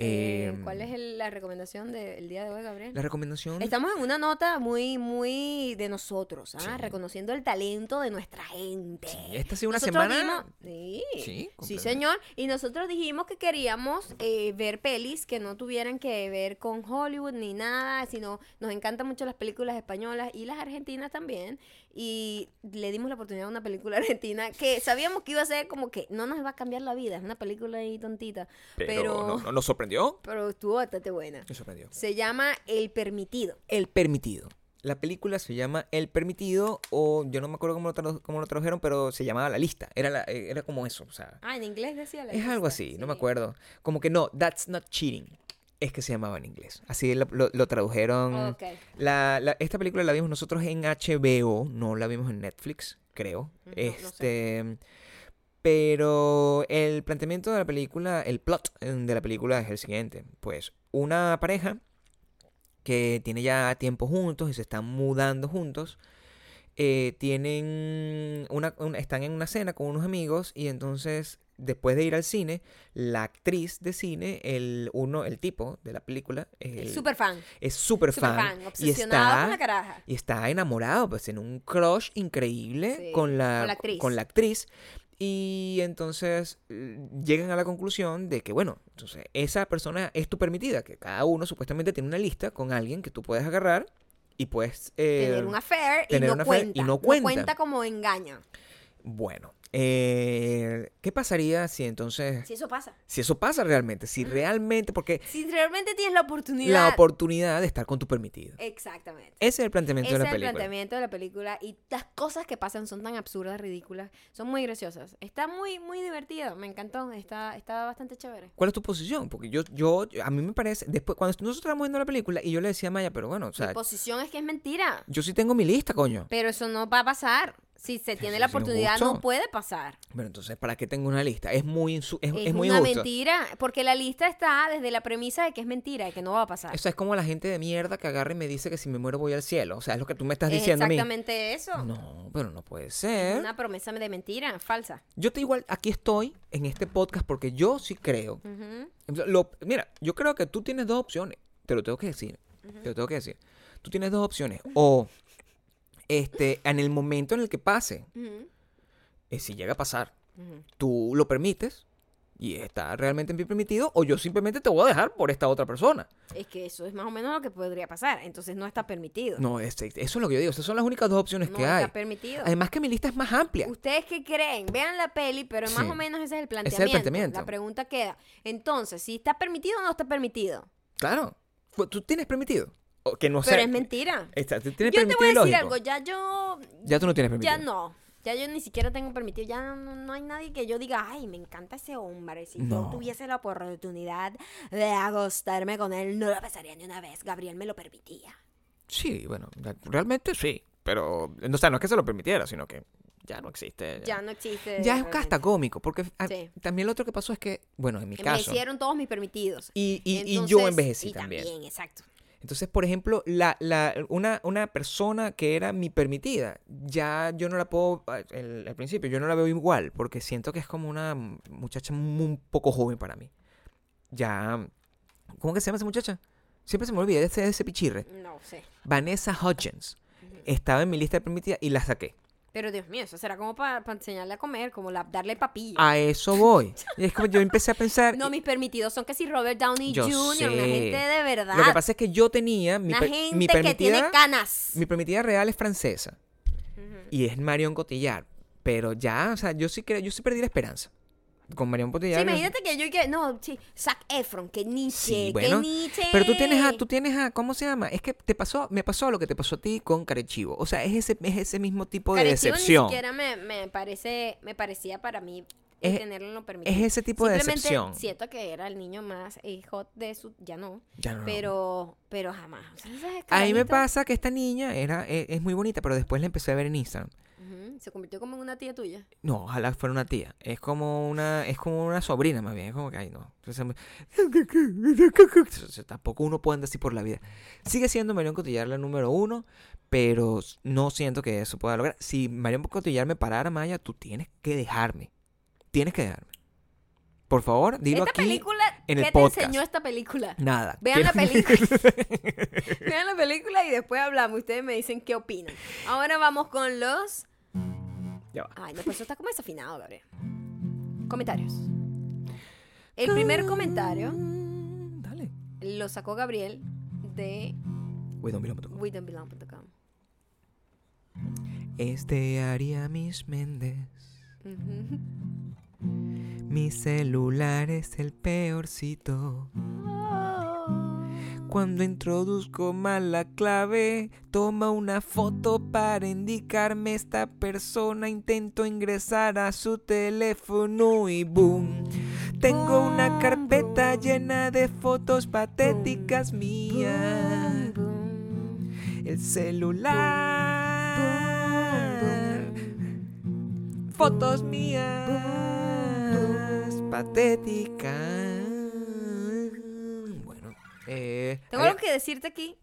Eh, Em, ¿Cuál es el- la recomendación del día de hoy, Gabriel? La recomendación Estamos en una nota muy, muy de nosotros, ¿ah? Sí. reconociendo el talento de nuestra gente. Sí, esta ha sido una Nosotros semana- dijimos- sí, Sí, sí, señor. Y nosotros dijimos que queríamos eh, ver pelis que no tuvieran que ver con Hollywood ni nada, sino nos encantan mucho las películas españolas y las argentinas también. Y le dimos la oportunidad a una película argentina que sabíamos que iba a ser como que no nos va a cambiar la vida, es una película ahí tontita, pero, no, no, nos sorprendió. Pero estuvo bastante buena. Nos sorprendió. Se llama El Permitido. El Permitido. La película se llama El Permitido o yo no me acuerdo cómo lo, cómo lo tradujeron, pero se llamaba La Lista. Era, la- eh, era como eso, o sea, Ah, en inglés decía la es algo así, no me acuerdo. Como que no, That's Not Cheating. Es que se llamaba en inglés. Así lo, lo- lo tradujeron. Ok. La, la- esta película la vimos nosotros en HBO, no la vimos en Netflix, creo. No, no sé. Pero el planteamiento de la película, el plot eh, de la película es el siguiente: pues una pareja que tiene ya tiempo juntos y se están mudando juntos. eh, tienen una, una- están en una cena con unos amigos y entonces después de ir al cine la actriz de cine el uno el tipo de la película el- Es súper fan. es Súper fan, fan. y Obsesionado está con la caraja. y está enamorado pues en un crush increíble Sí, con la con la actriz. con la actriz. Y entonces eh, llegan a la conclusión de que bueno entonces esa persona es tu permitida que cada uno supuestamente tiene una lista con alguien que tú puedes agarrar y puedes eh, tener un affair y no un affair cuenta. y no cuenta. como engaño. bueno eh, qué pasaría si entonces Si eso pasa. si eso pasa realmente si realmente porque Si realmente tienes la oportunidad. la oportunidad de estar con tu permitido Exactamente. ese es el planteamiento Ese de es la el película planteamiento de la película y las cosas que pasan son tan absurdas, ridículas, son muy graciosas. Está muy, muy divertido, me encantó, está, está bastante chévere. ¿Cuál es tu posición? Porque yo, yo, a mí me parece, después, cuando nosotros estábamos viendo la película y yo le decía a Maya, pero bueno, o sea, Mi posición es que es mentira, yo sí tengo mi lista, coño. pero eso no va a pasar. Si se tiene la oportunidad, no puede pasar. Pero entonces, ¿para qué tengo una lista? Es muy, es, Es, es muy una injusto. mentira, porque la lista está desde la premisa de que es mentira y que no va a pasar. Eso es como la gente de mierda que agarra y me dice que si me muero voy al cielo. O sea, es lo que tú me estás es diciendo a mí. exactamente eso. No, pero no puede ser. una promesa de mentira, falsa. Yo te igual, aquí estoy en este podcast porque yo sí creo. Lo- mira, yo creo que tú tienes dos opciones. Te lo tengo que decir. Te lo tengo que decir. Tú tienes dos opciones. O, este, en el momento en el que pase, eh, si llega a pasar, tú lo permites, y está realmente bien permitido, o yo simplemente te voy a dejar por esta otra persona. Es que eso es más o menos lo que podría pasar. Entonces no está permitido. No, es- eso es lo que yo digo. Esas son las únicas dos opciones No que está hay. permitido. Además que mi lista es más amplia. ¿Ustedes qué creen? Vean la peli, pero más Sí. o menos ese es el Ese planteamiento. es el planteamiento. La pregunta queda. Entonces, si está permitido o no está permitido. Claro. ¿Tú tienes permitido? Que no sé. Pero es mentira. Tienes Yo te voy a decir lógico. algo. Ya yo. Ya tú no tienes permitido. Ya no. Ya yo ni siquiera tengo permitido. Ya no, no hay nadie que yo diga, ay, me encanta ese hombre. Si No. yo tuviese la oportunidad de acostarme con él, no lo pensaría ni una vez. Gabriel me lo permitía. Sí, bueno, realmente sí. Pero, o sea, no es que se lo permitiera, sino que ya no existe. Ya no existe. Ya es hasta cómico, porque ah, Sí. también lo otro que pasó es que, bueno, en mi caso. Envejecieron todos mis permitidos. Y, y, y yo envejecí y también. exacto. Entonces, por ejemplo, la, la, una, una persona que era mi permitida, ya yo no la puedo, ah, el- al principio, yo no la veo igual, porque siento que es como una muchacha muy- un poco joven para mí. Ya, ¿cómo que se llama esa muchacha? Siempre se me olvida de ese, ese pichirre. No sé. Vanessa Hudgens. Estaba en mi lista de permitida y la saqué. Pero Dios mío, eso será como para enseñarle a comer, como la- darle papilla. A eso voy. Y es como yo empecé a pensar. No, mis permitidos son que si Robert Downey Yo Jr., una sé. gente de verdad. Lo que pasa es que yo tenía mi, una per- gente mi que permitida. tiene canas. Mi permitida real es francesa. Y es Marion Cotillard. Pero ya, o sea, yo sí creo, yo sí perdí la esperanza. Con Marion Cotillard. Sí, imagínate que yo y que no, sí, Zac Efron, que Nietzsche, Sí, que Nietzsche. Pero tú tienes a, tú tienes a, ¿cómo se llama? Es que te pasó, me pasó lo que te pasó a ti con Carechivo. O sea, es ese, es ese mismo tipo de Carechivo decepción. Ni siquiera me, me parece, me parecía para mí Es- tenerlo en lo permitido. Es ese tipo de decepción. siento que era el niño más eh, hot de su, ya no, Ya no. pero, pero jamás. O sea, A mí me pasa que esta niña era, es, es muy bonita, pero después la empecé a ver en Instagram. se convirtió como en una tía tuya. No, ojalá fuera una tía. Es como una, es como una sobrina más bien. Es como que, ay, no. Entonces, tampoco uno puede andar así por la vida. Sigue siendo Marion Cotillard la número uno, pero no siento que eso pueda lograr. Si Marion Cotillard me parara, Maya, tú tienes que dejarme. Tienes que dejarme. Por favor, dilo esta aquí. película, en ¿qué te enseñó esta película? Nada. Vean la película. Vean la película y después hablamos. Ustedes me dicen qué opinan. Ahora vamos con los. Ya va. Ay, no, pues eso está como desafinado, Gabriel. Comentarios. El primer comentario Dale. lo sacó Gabriel de Wait, don't be long, WeDon'tBelong.com. Este haría mis Méndez. Ujú. Mi celular es el peorcito. Cuando introduzco mal la clave, toma una foto para indicarme esta persona. Intento ingresar a su teléfono y boom. Tengo una carpeta llena de fotos patéticas mías. El celular. Fotos mías. Patéticas. Bueno. Eh, Tengo algo que decirte aquí,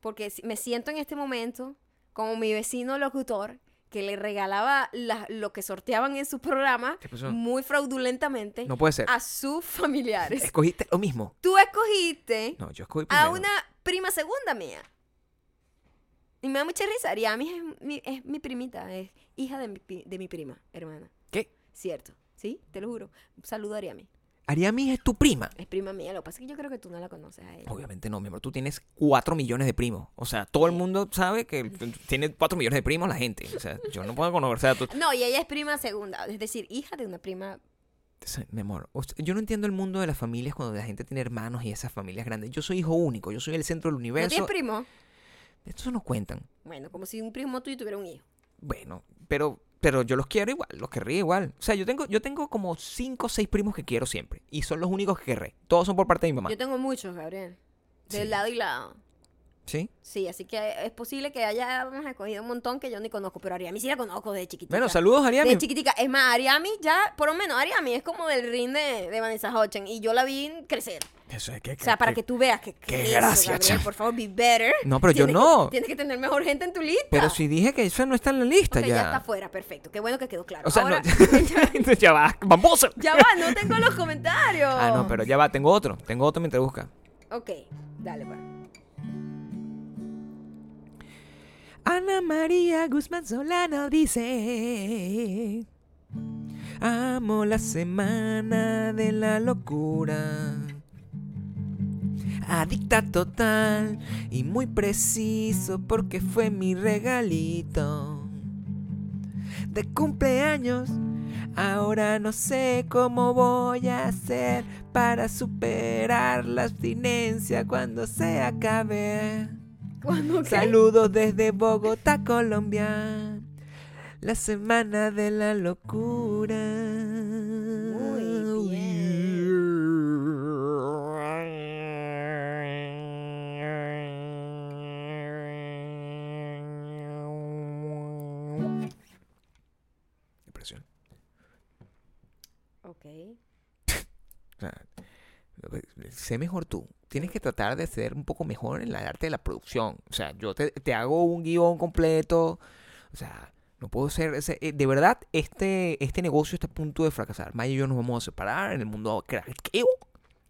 porque me siento en este momento como mi vecino locutor que le regalaba la- lo que sorteaban en su programa muy fraudulentamente No puede ser. a sus familiares. Escogiste lo mismo. Tú escogiste No, yo escogí a una prima segunda mía. Y me da mucha risa. Ariami es mi, es mi primita, es hija de mi, pi- de mi prima, hermana. ¿Qué? Cierto. ¿Sí? Te lo juro. Un saludo a Ariami. Ariami es tu prima. Es prima mía. Lo que pasa es que yo creo que tú no la conoces a ella. Obviamente no, mi amor. Tú tienes 4 millones de primos. O sea, todo el mundo sabe que tiene 4 millones de primos la gente. O sea, yo no puedo conocer a tu... No, y ella es prima segunda. Es decir, hija de una prima. Mi amor, yo no entiendo el mundo de las familias cuando la gente tiene hermanos y esas familias grandes. Yo soy hijo único, yo soy el centro del ¿No universo. tienes primo? Estos no cuentan. Bueno, como si un primo tuyo tuviera un hijo. Bueno, pero, pero yo los quiero igual, los querría igual. O sea, yo tengo, yo tengo como 5 o 6 primos que quiero siempre. Y son los únicos que querré. Todos son por parte de mi mamá. Yo tengo muchos, Gabriel. De Sí. lado y lado. ¿Sí? Sí, así que es posible que hayamos escogido un montón que yo ni conozco, pero Ariami sí la conozco de chiquitita. Bueno, saludos, Ariami. De chiquitica. Es más, Ariami ya, por lo menos, Ariami es como del ring de, de Vanessa Hodgen. Y yo la vi crecer. Eso es que, O sea, para que tú veas que. qué que eso, gracia, Gabriel, por favor, be better. No, pero yo no. que- tienes que tener mejor gente en tu lista. Pero si dije que eso no está en la lista ya. ya está fuera, perfecto. Qué bueno que quedó claro. O sea, Ahora, no. ya va, vamos. ya va, no tengo los comentarios. Ah, no, pero ya va, tengo otro. Tengo otro mientras busca. Ok, dale, pues. Ana María Guzmán Solano dice: Amo la semana de la locura. Adicta total y muy preciso porque fue mi regalito de cumpleaños. Ahora no sé cómo voy a hacer para superar la abstinencia cuando se acabe. Saludos desde Bogotá, Colombia. La semana de la locura. Sé mejor tú. Tienes que tratar de ser un poco mejor en la arte de la producción. O sea, yo te, te hago un guion completo. O sea, no puedo ser ese. eh, De verdad, este, este negocio está a punto de fracasar. Maya y yo nos vamos a separar en el mundo creativo.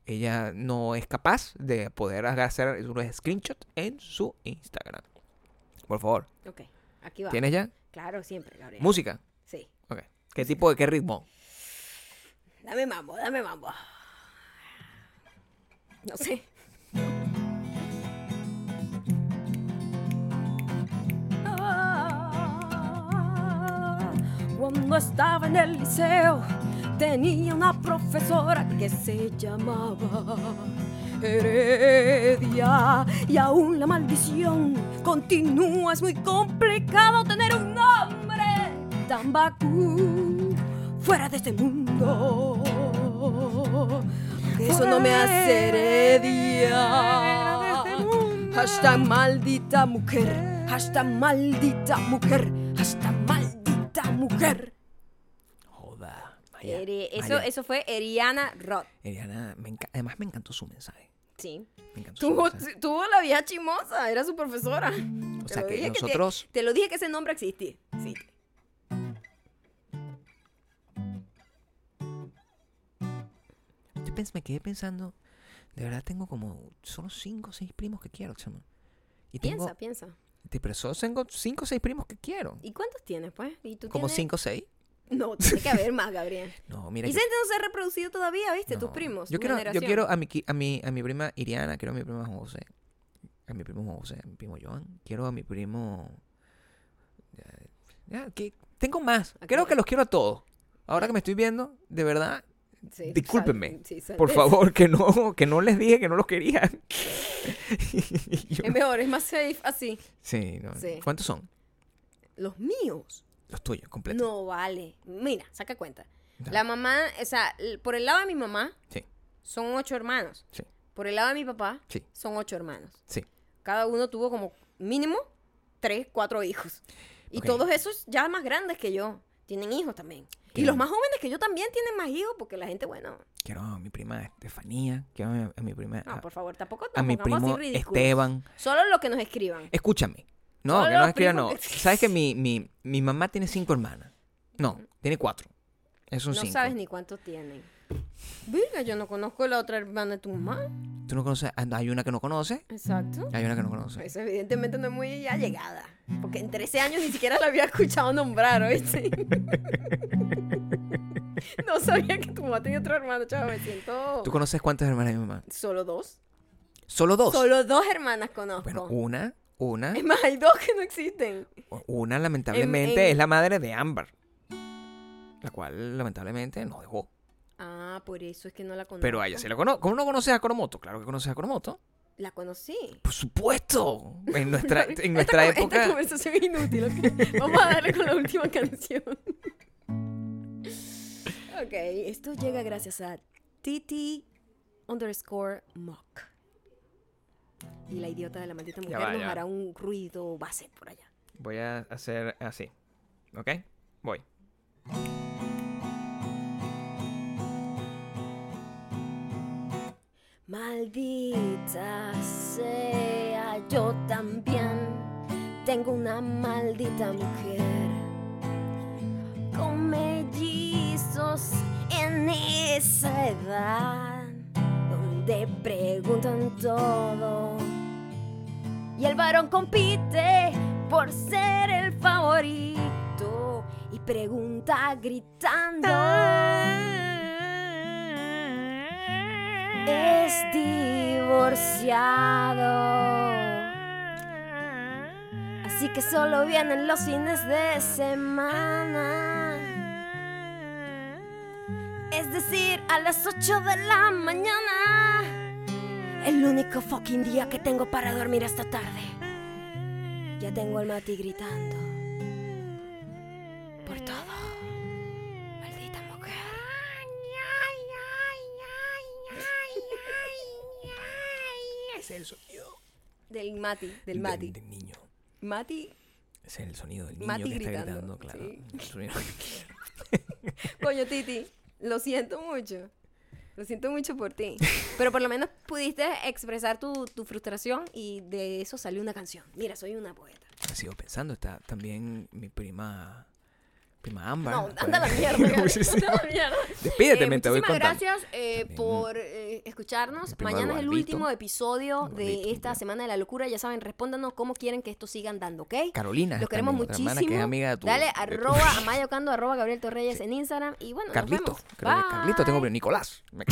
Ella no es capaz de poder hacer unos screenshots en su Instagram. Por favor, Ok. Aquí va. ¿tienes ya? Claro, siempre, Gabriel. Música. Sí. Ok. ¿Qué tipo de qué ritmo? Dame mambo, dame mambo. No sé. Ah, Cuando estaba en el liceo tenía una profesora que se llamaba Heredia y aún la maldición continúa. Es muy complicado tener un nombre tan vacú fuera de este mundo. Eso no me hace heredia. Hashtag maldita mujer. Hashtag maldita mujer. Hashtag maldita mujer. Joda. Eri- eso, eso fue Eriana Roth. Me enca- además me encantó su mensaje. Sí. Me encantó su Tuvo, mensaje. tuvo la vieja chimosa, era su profesora. O sea que dije te- nosotros... te, lo dije que ese nombre existe. Sí. Me quedé pensando, de verdad tengo como solo cinco o seis primos que quiero, chama. Y tengo, Piensa, piensa. Sí, pero solo tengo cinco o seis primos que quiero. ¿Y cuántos tienes, pues? ¿Y tú Como tienes? cinco o seis. No, tiene que haber más, Gabriel. No, mira. Y gente no se ha reproducido todavía, ¿viste? Tus primos. Yo quiero, yo quiero a mi, a mi, a mi prima Iriana, quiero a mi prima José, a mi primo José, a mi primo Joan, quiero a mi primo... Ya, ya, que tengo más. Creo que los quiero a todos. Ahora que me estoy viendo, de verdad, Sí, discúlpenme, sí, por favor, que no, que no les dije que no los quería. Yo- Es mejor, es más safe así. Sí, no. Sí. ¿Cuántos son? Los míos. Los tuyos, completos. No vale. Mira, saca cuenta. La mamá, o sea, por el lado de mi mamá, Sí. son ocho hermanos. Por el lado de mi papá, Sí. son ocho hermanos. Sí. Cada uno tuvo como mínimo tres, cuatro hijos. Y todos esos ya más grandes que yo. Tienen hijos también. Qué y los más jóvenes que yo también tienen más hijos porque la gente, bueno, Quiero a mi prima Estefanía, quiero a mi, a mi prima... no, a, por favor, tampoco a mi nos así primo. Esteban. Solo lo que nos escriban. Escúchame. No, Solo que no los escriban, no. que- ¿Sabes que mi, mi, mi mamá tiene cinco hermanas? No, tiene cuatro. Esos son no cinco. sabes ni cuántos tienen. Virga, yo no conozco la otra hermana de tu mamá. ¿Tú no conoces? Ah, Hay una que no conoce. Exacto. Hay una que no conoce. Pues evidentemente no es muy allegada. Porque en 13 años ni siquiera la había escuchado nombrar, ¿oíste? no sabía que tu mamá tenía otro hermano, chaval. Me siento... ¿Tú conoces cuántas hermanas de mi mamá? Solo dos. Solo dos. Solo dos hermanas conozco. Bueno, una, una, Es más, hay dos que no existen. una lamentablemente en- es la madre de Ámbar. La cual lamentablemente nos dejó. Ah, por eso es que no la conozco. Pero a ella se la conoce. ¿Cómo no conoces a Coromoto? Claro que conoces a Coromoto. La conocí. Por supuesto. En nuestra, en Esta nuestra Esta época. conversación es inútil, ¿ok? Vamos a darle con la última canción. ok, esto llega gracias a Titi underscore mock. Y la idiota de la maldita mujer va, nos hará un ruido base por allá. Voy a hacer así. ¿Ok? Voy. Maldita sea, yo también tengo una maldita mujer. Con mellizos en esa edad donde preguntan todo. Y el varón compite por ser el favorito y pregunta gritando. Es divorciado. Así que solo vienen los fines de semana. Es decir, a las 8 de la mañana. El único fucking día que tengo para dormir esta tarde. Ya tengo al Mati gritando. Por todo. Maldita mujer. Ese es el sonido Del Mati, del del- Mati. del niño. Mati, es el sonido del niño Mati que está gritando, gritando, claro. sí. El sonido- coño Titi, lo siento mucho. Lo siento mucho por ti. Pero por lo menos pudiste expresar tu, tu frustración y de eso salió una canción. Mira, soy una poeta. Sigo pensando, está también mi prima, prima Ámbar. No, anda la mierda. Gaby, Sí, sí. anda la mierda. Despídete, Eh, te voy contando. gracias eh, por eh, escucharnos. Mañana es el último episodio de esta. Semana de la Locura. Ya saben, respóndanos cómo quieren que esto sigan dando, ¿ok? Carolina. Los queremos muchísimo. hermana que es amiga de tu- Dale de tu- arroba Amaya Ocando, arroba Gabriel Torreyes en Instagram. Y bueno, Carlito. nos vemos. Creo que Carlito tengo, Nicolás. Me-